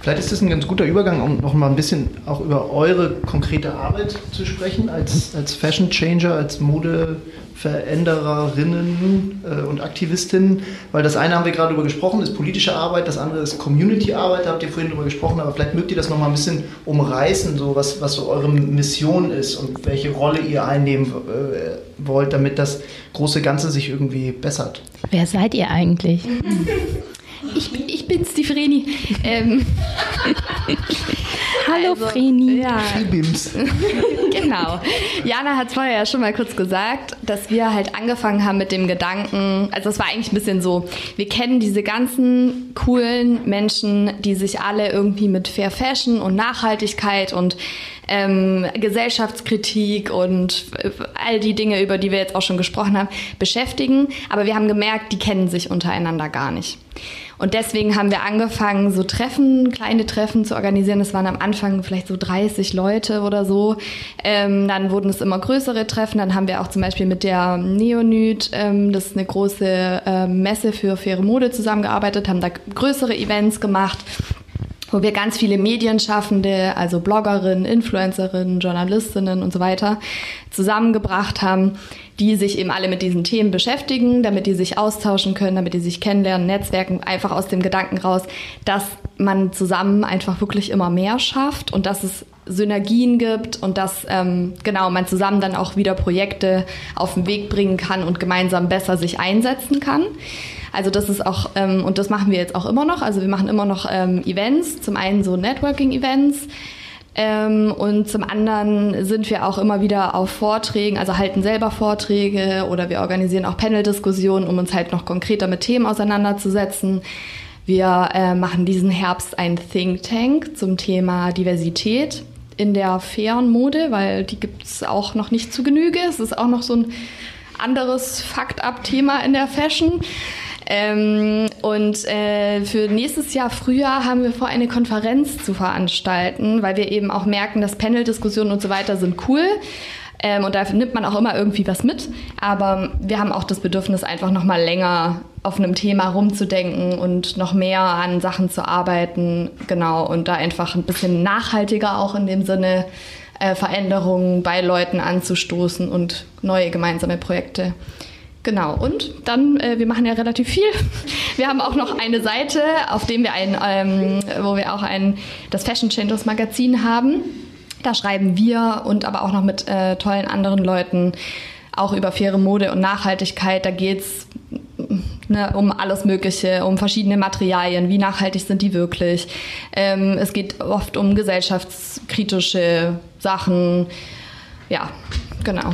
Vielleicht ist das ein ganz guter Übergang, um noch mal ein bisschen auch über eure konkrete Arbeit zu sprechen, als, als Fashion Changer, als Modeverändererinnen äh, und Aktivistinnen. Weil das eine haben wir gerade darüber gesprochen, ist politische Arbeit, das andere ist Community-Arbeit, da habt ihr vorhin darüber gesprochen, aber vielleicht mögt ihr das noch mal ein bisschen umreißen, so was, was so eure Mission ist und welche Rolle ihr einnehmen äh, wollt, damit das große Ganze sich irgendwie bessert. Wer seid ihr eigentlich? Ich, ich bin's, die Vreni. Ähm. Hallo also, Vreni. Ja. Bims. genau. Jana hat vorher ja schon mal kurz gesagt, dass wir halt angefangen haben mit dem Gedanken, also es war eigentlich ein bisschen so, wir kennen diese ganzen coolen Menschen, die sich alle irgendwie mit Fair Fashion und Nachhaltigkeit und ähm, Gesellschaftskritik und all die Dinge, über die wir jetzt auch schon gesprochen haben, beschäftigen. Aber wir haben gemerkt, die kennen sich untereinander gar nicht. Und deswegen haben wir angefangen, so Treffen, kleine Treffen zu organisieren. Es waren am Anfang vielleicht so 30 Leute oder so. Ähm, dann wurden es immer größere Treffen. Dann haben wir auch zum Beispiel mit der Neonyd, ähm, das ist eine große äh, Messe für faire Mode zusammengearbeitet, haben da größere Events gemacht wo wir ganz viele Medienschaffende, also Bloggerinnen, Influencerinnen, Journalistinnen und so weiter zusammengebracht haben, die sich eben alle mit diesen Themen beschäftigen, damit die sich austauschen können, damit die sich kennenlernen, Netzwerken, einfach aus dem Gedanken raus, dass man zusammen einfach wirklich immer mehr schafft und dass es Synergien gibt und dass ähm, genau man zusammen dann auch wieder Projekte auf den Weg bringen kann und gemeinsam besser sich einsetzen kann. Also das ist auch, ähm, und das machen wir jetzt auch immer noch. Also wir machen immer noch ähm, Events, zum einen so Networking-Events, ähm, und zum anderen sind wir auch immer wieder auf Vorträgen, also halten selber Vorträge oder wir organisieren auch Panel-Diskussionen, um uns halt noch konkreter mit Themen auseinanderzusetzen. Wir äh, machen diesen Herbst ein Think Tank zum Thema Diversität in der fairen Mode, weil die gibt es auch noch nicht zu Genüge. Es ist auch noch so ein anderes Fakt-Up-Thema in der Fashion. Ähm, und äh, für nächstes Jahr Frühjahr haben wir vor, eine Konferenz zu veranstalten, weil wir eben auch merken, dass Panel-Diskussionen und so weiter sind cool. Ähm, und da nimmt man auch immer irgendwie was mit. Aber wir haben auch das Bedürfnis, einfach noch mal länger auf einem Thema rumzudenken und noch mehr an Sachen zu arbeiten. Genau. Und da einfach ein bisschen nachhaltiger auch in dem Sinne äh, Veränderungen bei Leuten anzustoßen und neue gemeinsame Projekte Genau, und dann, äh, wir machen ja relativ viel. Wir haben auch noch eine Seite, auf dem wir ein, ähm, wo wir auch ein, das Fashion Changers Magazin haben. Da schreiben wir und aber auch noch mit äh, tollen anderen Leuten auch über faire Mode und Nachhaltigkeit. Da geht's ne, um alles Mögliche, um verschiedene Materialien, wie nachhaltig sind die wirklich. Ähm, es geht oft um gesellschaftskritische Sachen. Ja, genau.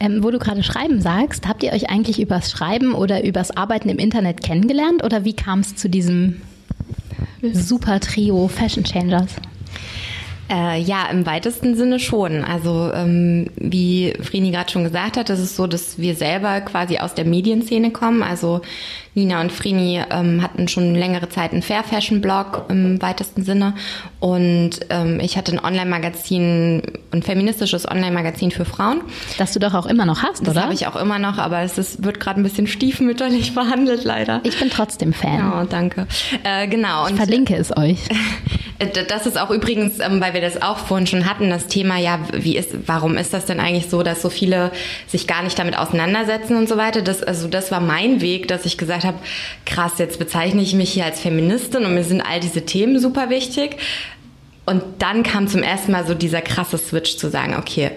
Ähm, wo du gerade Schreiben sagst, habt ihr euch eigentlich übers Schreiben oder übers Arbeiten im Internet kennengelernt oder wie kam es zu diesem super Trio Fashion Changers? Äh, ja, im weitesten Sinne schon. Also ähm, wie Frini gerade schon gesagt hat, ist es so, dass wir selber quasi aus der Medienszene kommen. Also Nina und Frini ähm, hatten schon längere Zeit einen Fair Fashion Blog im weitesten Sinne und ähm, ich hatte ein Online-Magazin, ein feministisches Online-Magazin für Frauen. Das du doch auch immer noch hast, das oder? Das habe ich auch immer noch, aber es ist, wird gerade ein bisschen stiefmütterlich behandelt, leider. Ich bin trotzdem Fan. Oh, danke. Äh, genau. Ich verlinke es euch. Das ist auch übrigens, ähm, weil wir das auch vorhin schon hatten, das Thema, ja, wie ist, warum ist das denn eigentlich so, dass so viele sich gar nicht damit auseinandersetzen und so weiter? Das, also das war mein Weg, dass ich gesagt habe, krass, jetzt bezeichne ich mich hier als Feministin und mir sind all diese Themen super wichtig. Und dann kam zum ersten Mal so dieser krasse Switch zu sagen, okay,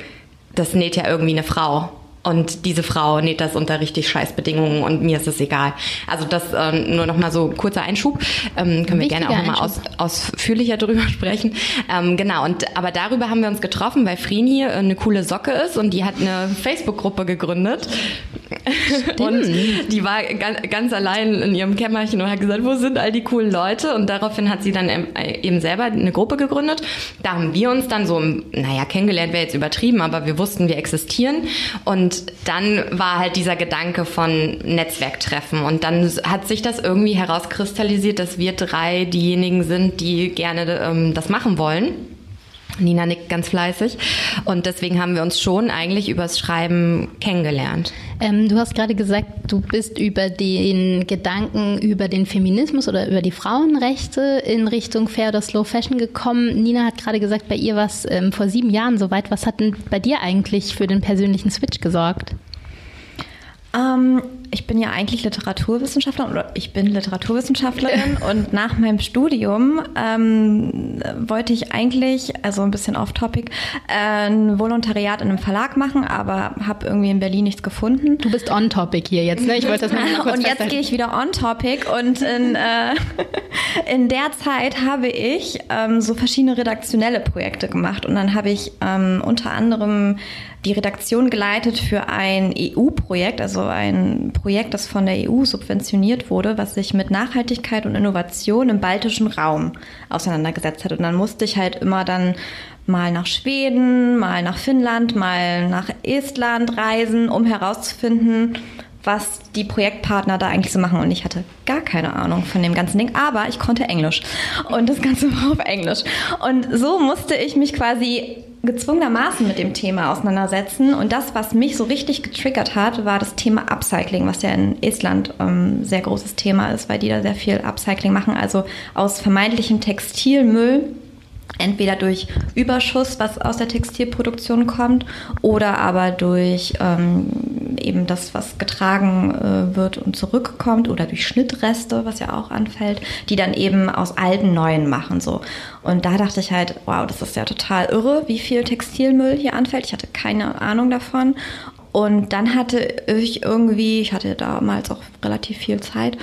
das näht ja irgendwie eine Frau. Und diese Frau näht das unter richtig scheiß Bedingungen und mir ist es egal. Also das äh, nur noch mal so kurzer Einschub. Ähm, können wir gerne auch nochmal aus, ausführlicher drüber sprechen. Ähm, genau, und aber darüber haben wir uns getroffen, weil Frini eine coole Socke ist und die hat eine Facebook-Gruppe gegründet. Und die war ganz, ganz allein in ihrem Kämmerchen und hat gesagt, wo sind all die coolen Leute? Und daraufhin hat sie dann eben selber eine Gruppe gegründet. Da haben wir uns dann so, naja, kennengelernt wäre jetzt übertrieben, aber wir wussten, wir existieren. Und dann war halt dieser Gedanke von Netzwerktreffen. Und dann hat sich das irgendwie herauskristallisiert, dass wir drei diejenigen sind, die gerne ähm, das machen wollen. Nina nickt ganz fleißig. Und deswegen haben wir uns schon eigentlich übers Schreiben kennengelernt. Ähm, du hast gerade gesagt, du bist über den Gedanken über den Feminismus oder über die Frauenrechte in Richtung Fair oder Slow Fashion gekommen. Nina hat gerade gesagt, bei ihr war es ähm, vor sieben Jahren soweit. Was hat denn bei dir eigentlich für den persönlichen Switch gesorgt? Ähm, ich bin ja eigentlich Literaturwissenschaftlerin oder ich bin Literaturwissenschaftlerin und nach meinem Studium ähm, wollte ich eigentlich, also ein bisschen off-topic, äh, ein Volontariat in einem Verlag machen, aber habe irgendwie in Berlin nichts gefunden. Du bist on-topic hier jetzt, ne? Ich wollte das mal kurz Und jetzt gehe ich wieder on-topic und in, äh, in der Zeit habe ich ähm, so verschiedene redaktionelle Projekte gemacht und dann habe ich ähm, unter anderem die Redaktion geleitet für ein EU-Projekt, also ein Projekt, das von der EU subventioniert wurde, was sich mit Nachhaltigkeit und Innovation im baltischen Raum auseinandergesetzt hat. Und dann musste ich halt immer dann mal nach Schweden, mal nach Finnland, mal nach Estland reisen, um herauszufinden, was die Projektpartner da eigentlich so machen. Und ich hatte gar keine Ahnung von dem ganzen Ding, aber ich konnte Englisch. Und das Ganze war auf Englisch. Und so musste ich mich quasi gezwungenermaßen mit dem Thema auseinandersetzen. Und das, was mich so richtig getriggert hat, war das Thema Upcycling, was ja in Estland ähm, sehr großes Thema ist, weil die da sehr viel Upcycling machen. Also aus vermeintlichem Textilmüll entweder durch Überschuss, was aus der Textilproduktion kommt, oder aber durch ähm, eben das, was getragen äh, wird und zurückkommt, oder durch Schnittreste, was ja auch anfällt, die dann eben aus alten neuen machen so. Und da dachte ich halt, wow, das ist ja total irre, wie viel Textilmüll hier anfällt. Ich hatte keine Ahnung davon und dann hatte ich irgendwie, ich hatte damals auch relativ viel Zeit,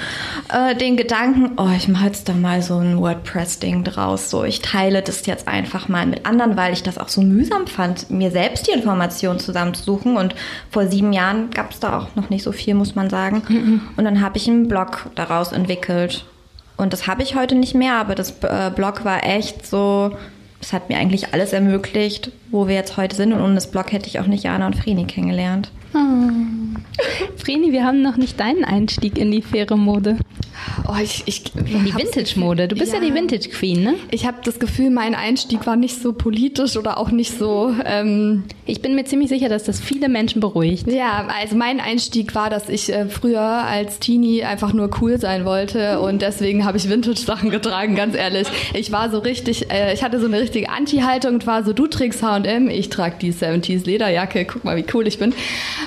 äh, den Gedanken, oh, ich mache jetzt da mal so ein WordPress-Ding draus. So, ich teile das jetzt einfach mal mit anderen, weil ich das auch so mühsam fand, mir selbst die Informationen zusammenzusuchen. Und vor sieben Jahren gab es da auch noch nicht so viel, muss man sagen. Mhm. Und dann habe ich einen Blog daraus entwickelt. Und das habe ich heute nicht mehr, aber das äh, Blog war echt so das hat mir eigentlich alles ermöglicht, wo wir jetzt heute sind. Und ohne das Blog hätte ich auch nicht Jana und Vreni kennengelernt. Oh. Vreni, wir haben noch nicht deinen Einstieg in die faire Mode. Oh, ich, ich, in die Vintage-Mode. Du bist ja, ja die Vintage-Queen, ne? Ich habe das Gefühl, mein Einstieg war nicht so politisch oder auch nicht so. Ähm ich bin mir ziemlich sicher, dass das viele Menschen beruhigt. Ja, also mein Einstieg war, dass ich äh, früher als Teenie einfach nur cool sein wollte und deswegen habe ich Vintage-Sachen getragen, ganz ehrlich. Ich war so richtig, äh, ich hatte so eine richtige Anti-Haltung und war so, du trägst H&M, ich trage die 70s Lederjacke, guck mal, wie cool ich bin.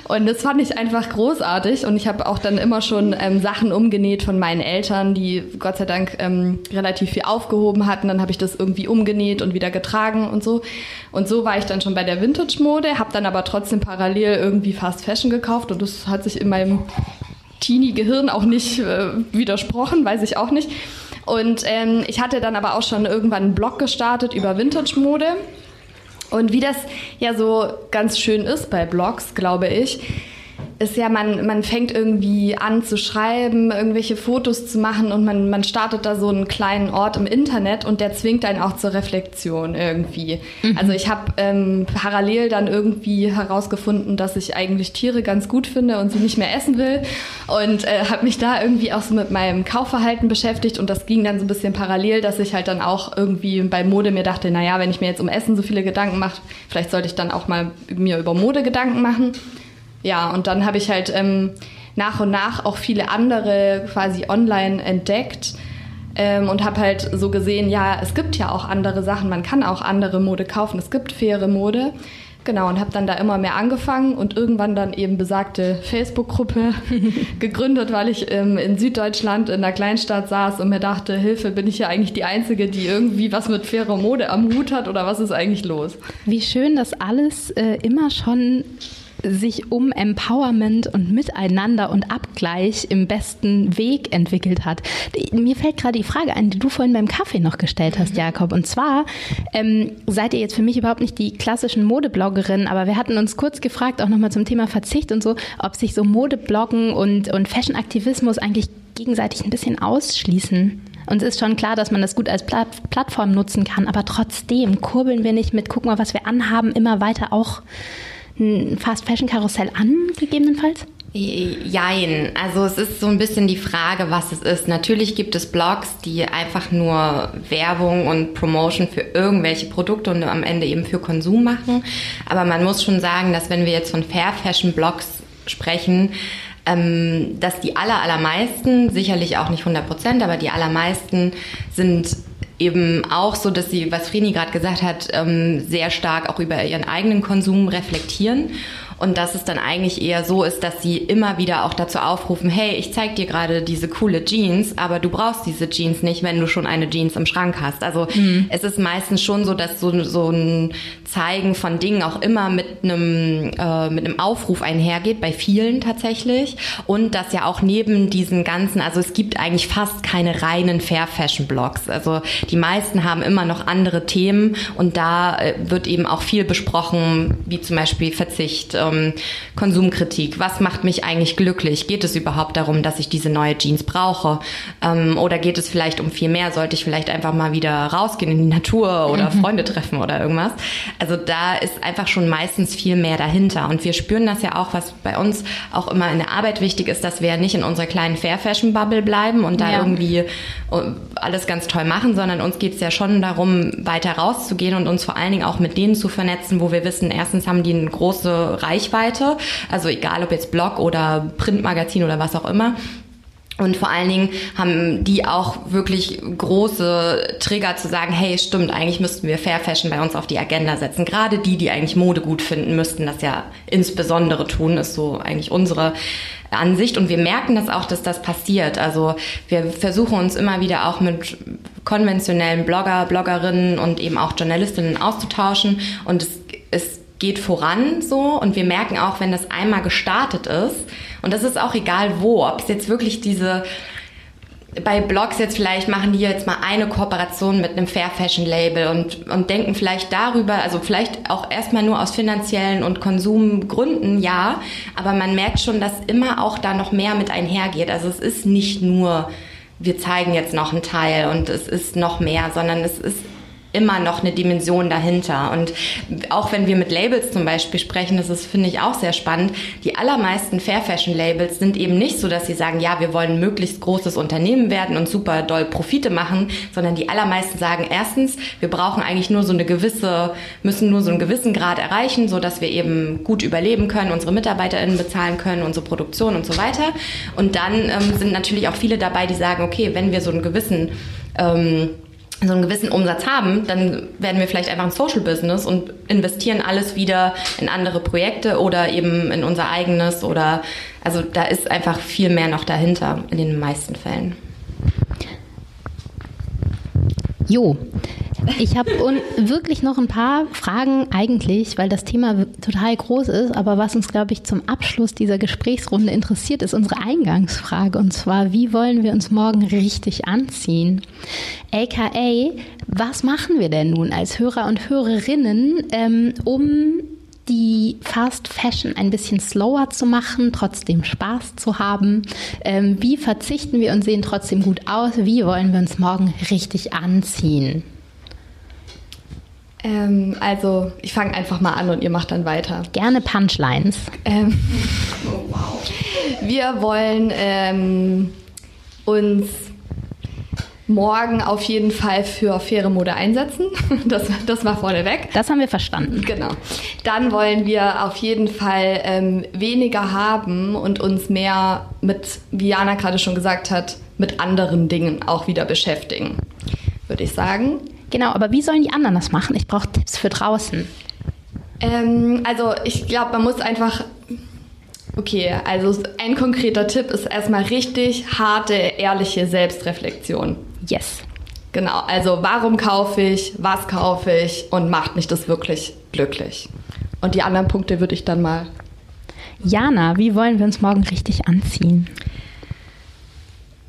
Und das fand ich einfach großartig und ich habe auch dann immer schon ähm, Sachen umgenäht von meinen Eltern, die Gott sei Dank ähm, relativ viel aufgehoben hatten. Dann habe ich das irgendwie umgenäht und wieder getragen und so. Und so war ich dann schon bei der Vintage-Mode, habe dann aber trotzdem parallel irgendwie Fast Fashion gekauft und das hat sich in meinem Teenie-Gehirn auch nicht äh, widersprochen, weiß ich auch nicht. Und ähm, ich hatte dann aber auch schon irgendwann einen Blog gestartet über Vintage-Mode. Und wie das ja so ganz schön ist bei Blogs, glaube ich, ist ja, man, man fängt irgendwie an zu schreiben, irgendwelche Fotos zu machen und man, man startet da so einen kleinen Ort im Internet und der zwingt einen auch zur Reflexion irgendwie. Mhm. Also ich habe ähm, parallel dann irgendwie herausgefunden, dass ich eigentlich Tiere ganz gut finde und sie nicht mehr essen will und äh, habe mich da irgendwie auch so mit meinem Kaufverhalten beschäftigt und das ging dann so ein bisschen parallel, dass ich halt dann auch irgendwie bei Mode mir dachte, naja, wenn ich mir jetzt um Essen so viele Gedanken mache, vielleicht sollte ich dann auch mal mir über Mode Gedanken machen. Ja, und dann habe ich halt ähm, nach und nach auch viele andere quasi online entdeckt. Ähm, und habe halt so gesehen, ja, es gibt ja auch andere Sachen, man kann auch andere Mode kaufen, es gibt faire Mode. Genau, und habe dann da immer mehr angefangen und irgendwann dann eben besagte Facebook-Gruppe gegründet, weil ich ähm, in Süddeutschland in einer Kleinstadt saß und mir dachte, Hilfe, bin ich ja eigentlich die Einzige, die irgendwie was mit fairer Mode am Hut hat oder was ist eigentlich los? Wie schön, dass alles äh, immer schon sich um Empowerment und Miteinander und Abgleich im besten Weg entwickelt hat. Mir fällt gerade die Frage ein, die du vorhin beim Kaffee noch gestellt hast, Jakob. Und zwar ähm, seid ihr jetzt für mich überhaupt nicht die klassischen Modebloggerinnen, aber wir hatten uns kurz gefragt, auch nochmal zum Thema Verzicht und so, ob sich so Modebloggen und, und Fashion-Aktivismus eigentlich gegenseitig ein bisschen ausschließen. Und es ist schon klar, dass man das gut als Plattform nutzen kann, aber trotzdem kurbeln wir nicht mit, guck mal, was wir anhaben, immer weiter auch ein Fast Fashion Karussell an, gegebenenfalls? Jein. Also es ist so ein bisschen die Frage, was es ist. Natürlich gibt es Blogs, die einfach nur Werbung und Promotion für irgendwelche Produkte und am Ende eben für Konsum machen. Aber man muss schon sagen, dass wenn wir jetzt von Fair Fashion Blogs sprechen, ähm, dass die aller, allermeisten, sicherlich auch nicht 100 Prozent, aber die allermeisten sind eben auch so, dass sie, was Frini gerade gesagt hat, ähm, sehr stark auch über ihren eigenen Konsum reflektieren und dass es dann eigentlich eher so ist, dass sie immer wieder auch dazu aufrufen, hey, ich zeig dir gerade diese coole Jeans, aber du brauchst diese Jeans nicht, wenn du schon eine Jeans im Schrank hast. Also mhm. es ist meistens schon so, dass so, so ein Zeigen von Dingen auch immer mit einem, äh, mit einem Aufruf einhergeht, bei vielen tatsächlich. Und dass ja auch neben diesen ganzen, also es gibt eigentlich fast keine reinen Fair Fashion Blogs. Also die meisten haben immer noch andere Themen und da äh, wird eben auch viel besprochen, wie zum Beispiel Verzicht, ähm, Konsumkritik. Was macht mich eigentlich glücklich? Geht es überhaupt darum, dass ich diese neue Jeans brauche? Ähm, oder geht es vielleicht um viel mehr? Sollte ich vielleicht einfach mal wieder rausgehen in die Natur oder mhm. Freunde treffen oder irgendwas? Also da ist einfach schon meistens viel mehr dahinter. Und wir spüren das ja auch, was bei uns auch immer in der Arbeit wichtig ist, dass wir nicht in unserer kleinen Fair Fashion Bubble bleiben und da ja. irgendwie äh, alles ganz toll machen, sondern uns geht es ja schon darum, weiter rauszugehen und uns vor allen Dingen auch mit denen zu vernetzen, wo wir wissen, erstens haben die eine große Reichweite Reichweite. Also egal ob jetzt Blog oder Printmagazin oder was auch immer. Und vor allen Dingen haben die auch wirklich große Trigger zu sagen, hey, stimmt, eigentlich müssten wir Fair Fashion bei uns auf die Agenda setzen. Gerade die, die eigentlich Mode gut finden, müssten das ja insbesondere tun, ist so eigentlich unsere Ansicht. Und wir merken das auch, dass das passiert. Also wir versuchen uns immer wieder auch mit konventionellen Blogger, Bloggerinnen und eben auch Journalistinnen auszutauschen. Und es, es geht voran so und wir merken auch, wenn das einmal gestartet ist und das ist auch egal wo, ob es jetzt wirklich diese bei Blogs jetzt vielleicht machen die jetzt mal eine Kooperation mit einem Fair Fashion Label und, und denken vielleicht darüber, also vielleicht auch erstmal nur aus finanziellen und Konsumgründen, ja, aber man merkt schon, dass immer auch da noch mehr mit einhergeht. Also es ist nicht nur, wir zeigen jetzt noch einen Teil und es ist noch mehr, sondern es ist immer noch eine Dimension dahinter. Und auch wenn wir mit Labels zum Beispiel sprechen, das ist, finde ich, auch sehr spannend. Die allermeisten Fair Fashion Labels sind eben nicht so, dass sie sagen, ja, wir wollen möglichst großes Unternehmen werden und super doll Profite machen, sondern die allermeisten sagen, erstens, wir brauchen eigentlich nur so eine gewisse, müssen nur so einen gewissen Grad erreichen, so dass wir eben gut überleben können, unsere MitarbeiterInnen bezahlen können, unsere Produktion und so weiter. Und dann ähm, sind natürlich auch viele dabei, die sagen, okay, wenn wir so einen gewissen ähm, so einen gewissen Umsatz haben, dann werden wir vielleicht einfach ein Social Business und investieren alles wieder in andere Projekte oder eben in unser eigenes oder also da ist einfach viel mehr noch dahinter in den meisten Fällen. Jo, ich habe wirklich noch ein paar Fragen eigentlich, weil das Thema total groß ist. Aber was uns, glaube ich, zum Abschluss dieser Gesprächsrunde interessiert, ist unsere Eingangsfrage. Und zwar, wie wollen wir uns morgen richtig anziehen? AKA, was machen wir denn nun als Hörer und Hörerinnen, ähm, um die Fast Fashion ein bisschen slower zu machen, trotzdem Spaß zu haben? Ähm, wie verzichten wir und sehen trotzdem gut aus? Wie wollen wir uns morgen richtig anziehen? Ähm, also ich fange einfach mal an und ihr macht dann weiter. Gerne Punchlines. Ähm, oh, wow. Wir wollen ähm, uns morgen auf jeden Fall für faire Mode einsetzen. Das, das war vorneweg. Das haben wir verstanden. Genau. Dann wollen wir auf jeden Fall ähm, weniger haben und uns mehr mit, wie Jana gerade schon gesagt hat, mit anderen Dingen auch wieder beschäftigen, würde ich sagen. Genau, aber wie sollen die anderen das machen? Ich brauche Tipps für draußen. Ähm, also ich glaube, man muss einfach. Okay, also ein konkreter Tipp ist erstmal richtig harte, ehrliche Selbstreflexion. Yes. Genau, also warum kaufe ich, was kaufe ich und macht mich das wirklich glücklich? Und die anderen Punkte würde ich dann mal Jana, wie wollen wir uns morgen richtig anziehen?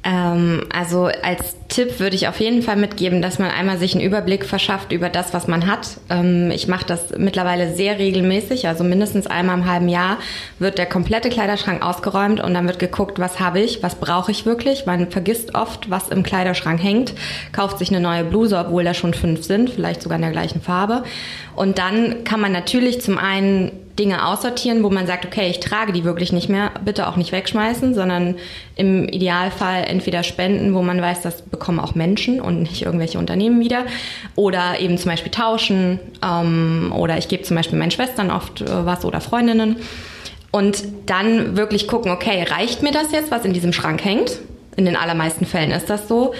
Ähm, also als Tipp würde ich auf jeden Fall mitgeben, dass man einmal sich einen Überblick verschafft über das, was man hat. Ähm, ich mache das mittlerweile sehr regelmäßig, also mindestens einmal im halben Jahr wird der komplette Kleiderschrank ausgeräumt und dann wird geguckt, was habe ich, was brauche ich wirklich. Man vergisst oft, was im Kleiderschrank hängt, kauft sich eine neue Bluse, obwohl da schon fünf sind, vielleicht sogar in der gleichen Farbe. Und dann kann man natürlich zum einen Dinge aussortieren, wo man sagt, okay, ich trage die wirklich nicht mehr, bitte auch nicht wegschmeißen, sondern im Idealfall entweder spenden, wo man weiß, das bekommen auch Menschen und nicht irgendwelche Unternehmen wieder, oder eben zum Beispiel tauschen, ähm, oder ich gebe zum Beispiel meinen Schwestern oft äh, was oder Freundinnen. Und dann wirklich gucken, okay, reicht mir das jetzt, was in diesem Schrank hängt? In den allermeisten Fällen ist das so.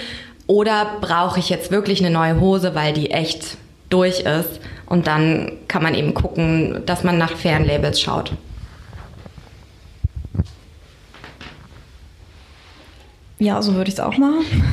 Oder brauche ich jetzt wirklich eine neue Hose, weil die echt durch ist? Und dann kann man eben gucken, dass man nach fairen Labels schaut. Ja, so würde ich es auch machen.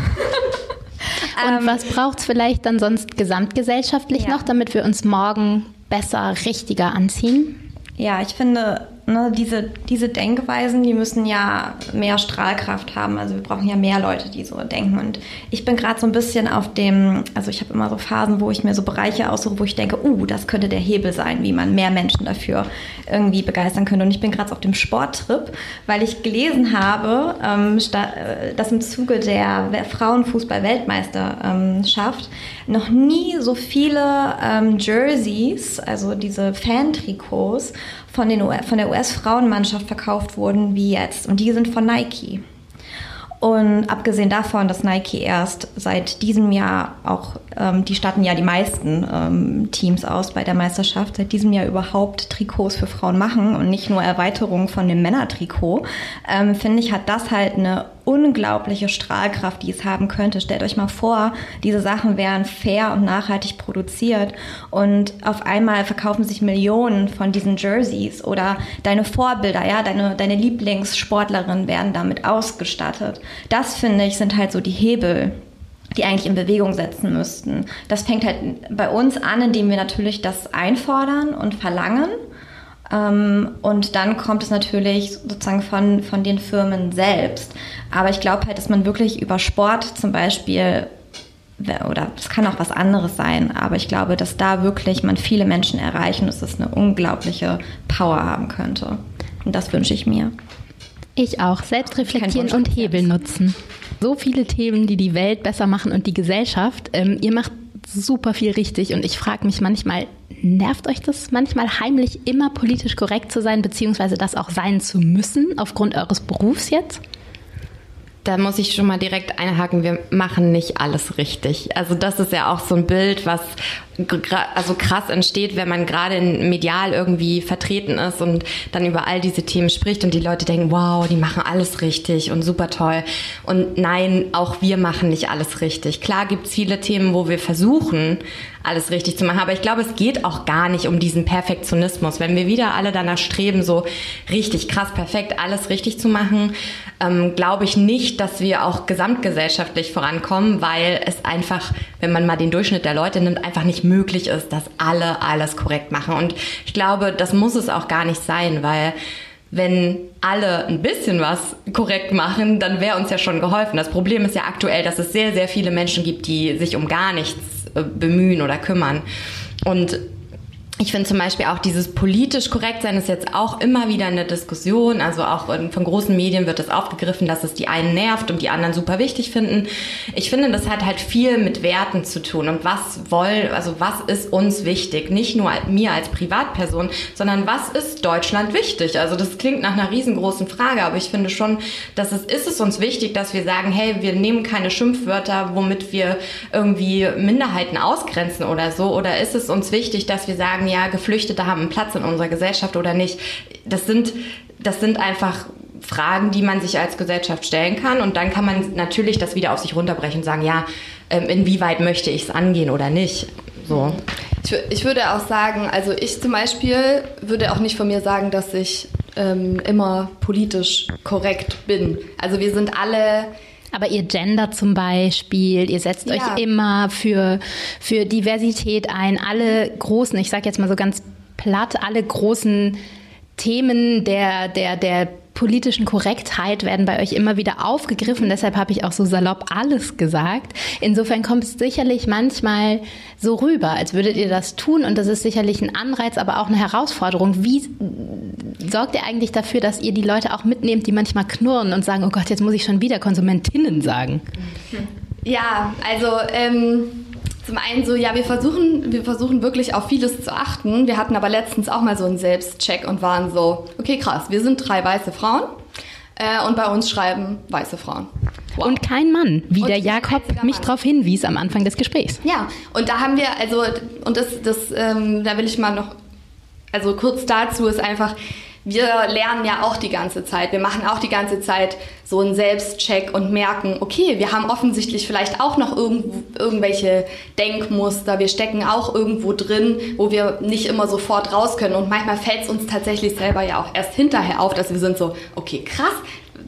Und was braucht es vielleicht dann sonst gesamtgesellschaftlich ja. noch, damit wir uns morgen besser, richtiger anziehen? Ja, ich finde, ne, diese, diese Denkweisen, die müssen ja mehr Strahlkraft haben. Also wir brauchen ja mehr Leute, die so denken. Und ich bin gerade so ein bisschen auf dem, also ich habe immer so Phasen, wo ich mir so Bereiche aussuche, wo ich denke, uh, das könnte der Hebel sein, wie man mehr Menschen dafür irgendwie begeistern könnte. Und ich bin gerade auf dem Sporttrip, weil ich gelesen habe, ähm, äh, dass im Zuge der Frauenfußball-Weltmeisterschaft noch nie so viele ähm, Jerseys, also diese Fan-Trikots, von, den, von der US-Frauenmannschaft verkauft wurden wie jetzt. Und die sind von Nike. Und abgesehen davon, dass Nike erst seit diesem Jahr auch, ähm, die statten ja die meisten ähm, Teams aus bei der Meisterschaft, seit diesem Jahr überhaupt Trikots für Frauen machen und nicht nur Erweiterung von dem Männertrikot, ähm, finde ich, hat das halt eine unglaubliche Strahlkraft, die es haben könnte. Stellt euch mal vor, diese Sachen wären fair und nachhaltig produziert und auf einmal verkaufen sich Millionen von diesen Jerseys oder deine Vorbilder, ja, deine, deine Lieblingssportlerinnen werden damit ausgestattet. Das finde ich sind halt so die Hebel, die eigentlich in Bewegung setzen müssten. Das fängt halt bei uns an, indem wir natürlich das einfordern und verlangen. Ähm, und dann kommt es natürlich sozusagen von, von den Firmen selbst. Aber ich glaube halt, dass man wirklich über Sport zum Beispiel oder es kann auch was anderes sein, aber ich glaube, dass da wirklich man viele Menschen erreichen, dass es eine unglaubliche Power haben könnte. Und das wünsche ich mir. Ich auch. Selbst reflektieren und Hebel nutzen. So viele Themen, die die Welt besser machen und die Gesellschaft. Ähm, ihr macht super viel richtig und ich frage mich manchmal, nervt euch das manchmal heimlich immer politisch korrekt zu sein, beziehungsweise das auch sein zu müssen aufgrund eures Berufs jetzt? Da muss ich schon mal direkt einhaken, wir machen nicht alles richtig. Also das ist ja auch so ein Bild, was also krass entsteht, wenn man gerade medial irgendwie vertreten ist und dann über all diese Themen spricht und die Leute denken, wow, die machen alles richtig und super toll. Und nein, auch wir machen nicht alles richtig. Klar gibt es viele Themen, wo wir versuchen, alles richtig zu machen. Aber ich glaube, es geht auch gar nicht um diesen Perfektionismus. Wenn wir wieder alle danach streben, so richtig krass perfekt alles richtig zu machen, ähm, glaube ich nicht, dass wir auch gesamtgesellschaftlich vorankommen, weil es einfach, wenn man mal den Durchschnitt der Leute nimmt, einfach nicht möglich ist, dass alle alles korrekt machen. Und ich glaube, das muss es auch gar nicht sein, weil wenn alle ein bisschen was korrekt machen, dann wäre uns ja schon geholfen. Das Problem ist ja aktuell, dass es sehr, sehr viele Menschen gibt, die sich um gar nichts bemühen oder kümmern. Und ich finde zum Beispiel auch dieses politisch korrekt sein ist jetzt auch immer wieder eine Diskussion. Also auch von großen Medien wird das aufgegriffen, dass es die einen nervt und die anderen super wichtig finden. Ich finde, das hat halt viel mit Werten zu tun und was wollen, also was ist uns wichtig? Nicht nur mir als Privatperson, sondern was ist Deutschland wichtig? Also das klingt nach einer riesengroßen Frage, aber ich finde schon, dass es ist es uns wichtig, dass wir sagen, hey, wir nehmen keine Schimpfwörter, womit wir irgendwie Minderheiten ausgrenzen oder so. Oder ist es uns wichtig, dass wir sagen, ja, Geflüchtete haben einen Platz in unserer Gesellschaft oder nicht. Das sind, das sind einfach Fragen, die man sich als Gesellschaft stellen kann. Und dann kann man natürlich das wieder auf sich runterbrechen und sagen, ja, ähm, inwieweit möchte ich es angehen oder nicht. So. Ich, ich, würde auch sagen, also ich zum Beispiel würde auch nicht von mir sagen, dass ich ähm, immer politisch korrekt bin. Also wir sind alle aber ihr Gender zum Beispiel, ihr setzt ja. euch immer für, für Diversität ein. Alle großen, ich sage jetzt mal so ganz platt, alle großen Themen der, der, der politischen Korrektheit werden bei euch immer wieder aufgegriffen. Deshalb habe ich auch so salopp alles gesagt. Insofern kommt es sicherlich manchmal so rüber, als würdet ihr das tun. Und das ist sicherlich ein Anreiz, aber auch eine Herausforderung. Wie sorgt ihr eigentlich dafür, dass ihr die Leute auch mitnehmt, die manchmal knurren und sagen, oh Gott, jetzt muss ich schon wieder Konsumentinnen sagen? Ja, also ähm, zum einen so, ja, wir versuchen, wir versuchen wirklich auf vieles zu achten. Wir hatten aber letztens auch mal so einen Selbstcheck und waren so, okay, krass, wir sind drei weiße Frauen äh, und bei uns schreiben weiße Frauen. Wow. Und kein Mann, wie und der Jakob mich darauf hinwies am Anfang des Gesprächs. Ja, und da haben wir, also, und das, das ähm, da will ich mal noch, also kurz dazu ist einfach, wir lernen ja auch die ganze Zeit. Wir machen auch die ganze Zeit so einen Selbstcheck und merken, okay, wir haben offensichtlich vielleicht auch noch irgend, irgendwelche Denkmuster. Wir stecken auch irgendwo drin, wo wir nicht immer sofort raus können. Und manchmal fällt es uns tatsächlich selber ja auch erst hinterher auf, dass wir sind so, okay, krass,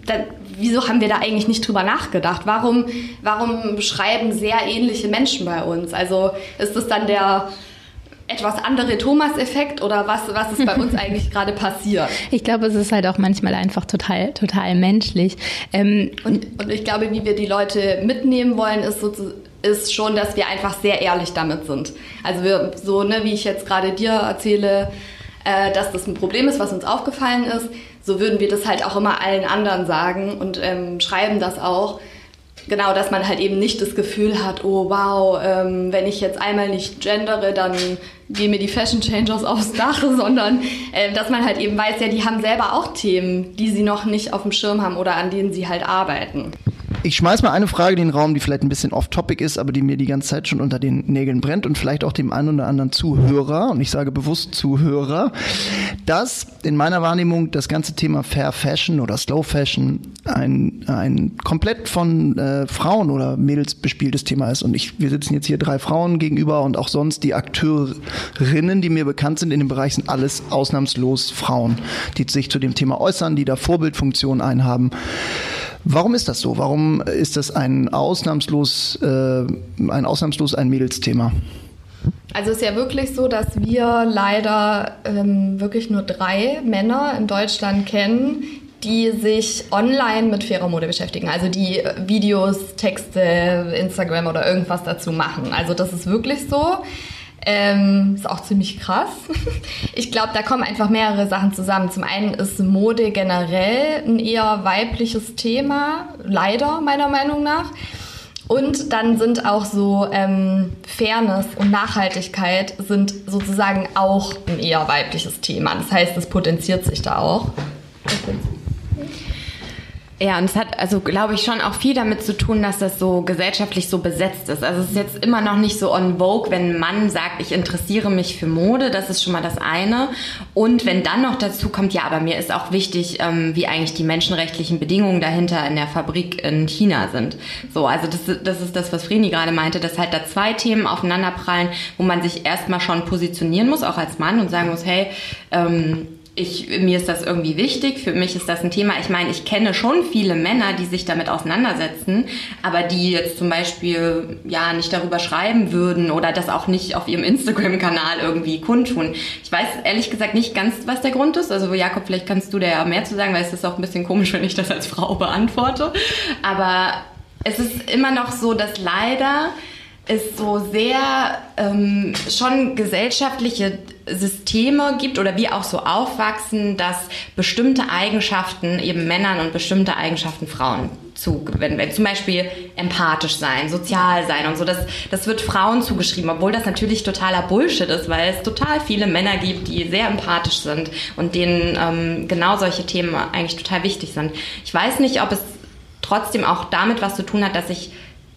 dann, wieso haben wir da eigentlich nicht drüber nachgedacht? Warum, warum schreiben sehr ähnliche Menschen bei uns? Also ist es dann der etwas andere Thomas-Effekt oder was, was ist bei uns eigentlich gerade passiert? Ich glaube, es ist halt auch manchmal einfach total, total menschlich. Ähm, und, und ich glaube, wie wir die Leute mitnehmen wollen, ist so ist schon, dass wir einfach sehr ehrlich damit sind. Also wir, so, ne, wie ich jetzt gerade dir erzähle, äh, dass das ein Problem ist, was uns aufgefallen ist, so würden wir das halt auch immer allen anderen sagen und ähm, schreiben das auch genau, dass man halt eben nicht das Gefühl hat, oh wow, ähm, wenn ich jetzt einmal nicht gendere, dann gehen mir die Fashion Changers aufs Dach, sondern äh, dass man halt eben weiß, ja, die haben selber auch Themen, die sie noch nicht auf dem Schirm haben oder an denen sie halt arbeiten. Ich schmeiß mal eine Frage in den Raum, die vielleicht ein bisschen off-topic ist, aber die mir die ganze Zeit schon unter den Nägeln brennt und vielleicht auch dem einen oder anderen Zuhörer, und ich sage bewusst Zuhörer, dass in meiner Wahrnehmung das ganze Thema Fair Fashion oder Slow Fashion ein, ein komplett von äh, Frauen oder Mädels bespieltes Thema ist. Und ich, wir sitzen jetzt hier drei Frauen gegenüber und auch sonst die Akteurinnen, die mir bekannt sind in dem Bereich, sind alles ausnahmslos Frauen, die sich zu dem Thema äußern, die da Vorbildfunktionen einhaben. Warum ist das so? Warum ist das ein ausnahmslos, äh, ein ausnahmslos ein Mädelsthema? Also es ist ja wirklich so, dass wir leider ähm, wirklich nur drei Männer in Deutschland kennen, die sich online mit fairer Mode beschäftigen. Also die Videos, Texte, Instagram oder irgendwas dazu machen. Also das ist wirklich so. Ähm, ist auch ziemlich krass. Ich glaube, da kommen einfach mehrere Sachen zusammen. Zum einen ist Mode generell ein eher weibliches Thema, leider meiner Meinung nach. Und dann sind auch so ähm, Fairness und Nachhaltigkeit sind sozusagen auch ein eher weibliches Thema. Das heißt, es potenziert sich da auch. Ja, und es hat also, glaube ich, schon auch viel damit zu tun, dass das so gesellschaftlich so besetzt ist. Also es ist jetzt immer noch nicht so on vogue, wenn ein Mann sagt, ich interessiere mich für Mode, das ist schon mal das eine. Und wenn dann noch dazu kommt, ja, aber mir ist auch wichtig, ähm, wie eigentlich die menschenrechtlichen Bedingungen dahinter in der Fabrik in China sind. So, also das, das ist das, was Vreni gerade meinte, dass halt da zwei Themen aufeinanderprallen, wo man sich erstmal schon positionieren muss, auch als Mann und sagen muss, hey, ähm, ich, mir ist das irgendwie wichtig, für mich ist das ein Thema. Ich meine, ich kenne schon viele Männer, die sich damit auseinandersetzen, aber die jetzt zum Beispiel ja nicht darüber schreiben würden oder das auch nicht auf ihrem Instagram-Kanal irgendwie kundtun. Ich weiß ehrlich gesagt nicht ganz, was der Grund ist. Also Jakob, vielleicht kannst du da ja mehr zu sagen, weil es ist auch ein bisschen komisch, wenn ich das als Frau beantworte. Aber es ist immer noch so, dass leider es so sehr ähm, schon gesellschaftliche Systeme gibt oder wir auch so aufwachsen, dass bestimmte Eigenschaften eben Männern und bestimmte Eigenschaften Frauen zugewinnen. Wenn zum Beispiel empathisch sein, sozial sein und so, das, das wird Frauen zugeschrieben, obwohl das natürlich totaler Bullshit ist, weil es total viele Männer gibt, die sehr empathisch sind und denen ähm, genau solche Themen eigentlich total wichtig sind. Ich weiß nicht, ob es trotzdem auch damit was zu tun hat, dass ich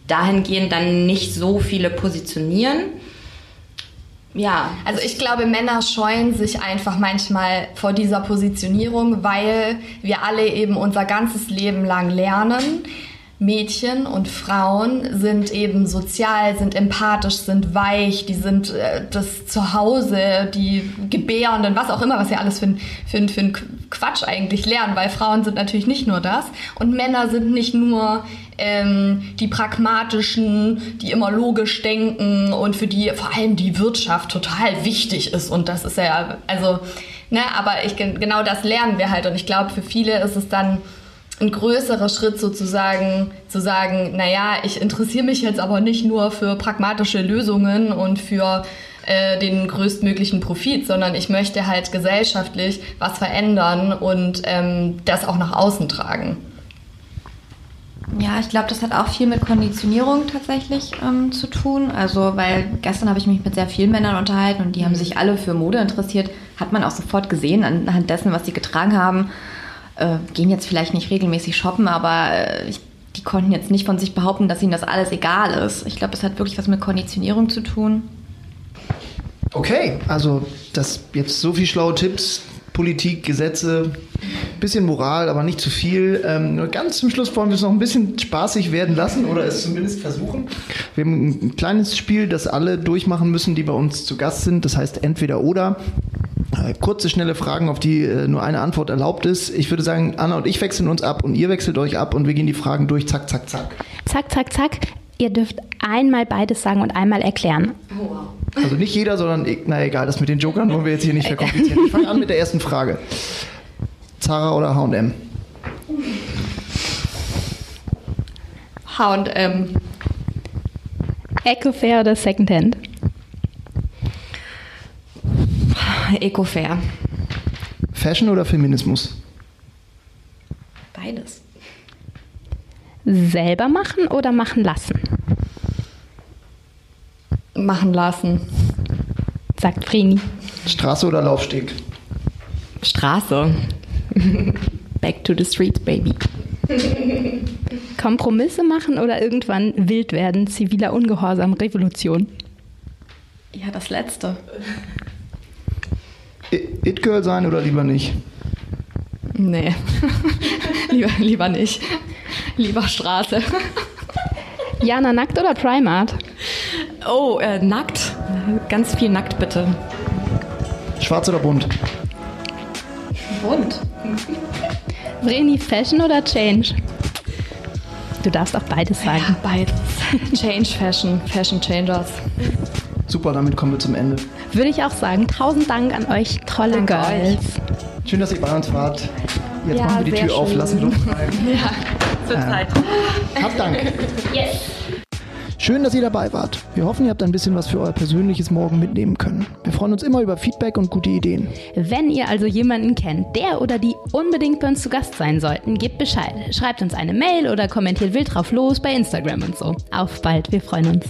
dahingehend dann nicht so viele positionieren. Ja, also ich glaube, Männer scheuen sich einfach manchmal vor dieser Positionierung, weil wir alle eben unser ganzes Leben lang lernen. Mädchen und Frauen sind eben sozial, sind empathisch, sind weich, die sind äh, das Zuhause, die Gebärenden, was auch immer, was wir alles für, für, für einen Quatsch eigentlich lernen, weil Frauen sind natürlich nicht nur das und Männer sind nicht nur ähm, die pragmatischen, die immer logisch denken und für die vor allem die Wirtschaft total wichtig ist. Und das ist ja, also ne, aber ich, genau das lernen wir halt. Und ich glaube, für viele ist es dann ein größerer Schritt sozusagen zu sagen, naja, ich interessiere mich jetzt aber nicht nur für pragmatische Lösungen und für äh, den größtmöglichen Profit, sondern ich möchte halt gesellschaftlich was verändern und ähm, das auch nach außen tragen. Ja, ich glaube, das hat auch viel mit Konditionierung tatsächlich ähm, zu tun. Also, weil gestern habe ich mich mit sehr vielen Männern unterhalten und die haben sich alle für Mode interessiert. Hat man auch sofort gesehen anhand dessen, was sie getragen haben. Äh, gehen jetzt vielleicht nicht regelmäßig shoppen, aber äh, ich, die konnten jetzt nicht von sich behaupten, dass ihnen das alles egal ist. Ich glaube, es hat wirklich was mit Konditionierung zu tun. Okay, also das jetzt so viel schlaue Tipps, Politik, Gesetze, bisschen Moral, aber nicht zu viel. Ähm, nur ganz zum Schluss wollen wir es noch ein bisschen spaßig werden lassen oder es zumindest versuchen. Wir haben ein kleines Spiel, das alle durchmachen müssen, die bei uns zu Gast sind. Das heißt entweder oder. Äh, kurze, schnelle Fragen, auf die äh, nur eine Antwort erlaubt ist. Ich würde sagen, Anna und ich wechseln uns ab und ihr wechselt euch ab und wir gehen die Fragen durch. Zack, zack, zack. Zack, zack, zack. Ihr dürft einmal beides sagen und einmal erklären. Oh, wow. Also nicht jeder, sondern, na egal, das mit den Jokern wollen wir jetzt hier nicht verkomplizieren. Ich fange an mit der ersten Frage. Zara oder H&M? H&M. Ecofair oder Secondhand? Ecofair. Fashion oder Feminismus? Beides. Selber machen oder machen lassen? Machen lassen. Sagt Vreni. Straße oder Laufsteg? Straße. Back to the streets, baby. Kompromisse machen oder irgendwann wild werden, ziviler Ungehorsam, Revolution? Ja, das Letzte. It-Girl sein oder lieber nicht? Nee, lieber, lieber nicht. Lieber Straße. Jana, nackt oder Primart? Oh, äh, nackt. Ganz viel nackt, bitte. Schwarz oder bunt? Bunt. Vreni, Fashion oder Change? Du darfst auch beides sagen. Ja, beides. Change Fashion, Fashion Changers. Super, damit kommen wir zum Ende. Würde ich auch sagen. Tausend Dank an euch, tolle Danke Girls. Euch. Schön, dass ihr bei uns wart. Jetzt ja, machen wir die Tür schön. auf, lassen Luft rein. Ja, zur äh, Zeit. Habt Dank. Yes. Schön, dass ihr dabei wart. Wir hoffen, ihr habt ein bisschen was für euer persönliches Morgen mitnehmen können. Wir freuen uns immer über Feedback und gute Ideen. Wenn ihr also jemanden kennt, der oder die unbedingt bei uns zu Gast sein sollten, gebt Bescheid. Schreibt uns eine Mail oder kommentiert wild drauf los bei Instagram und so. Auf bald, wir freuen uns.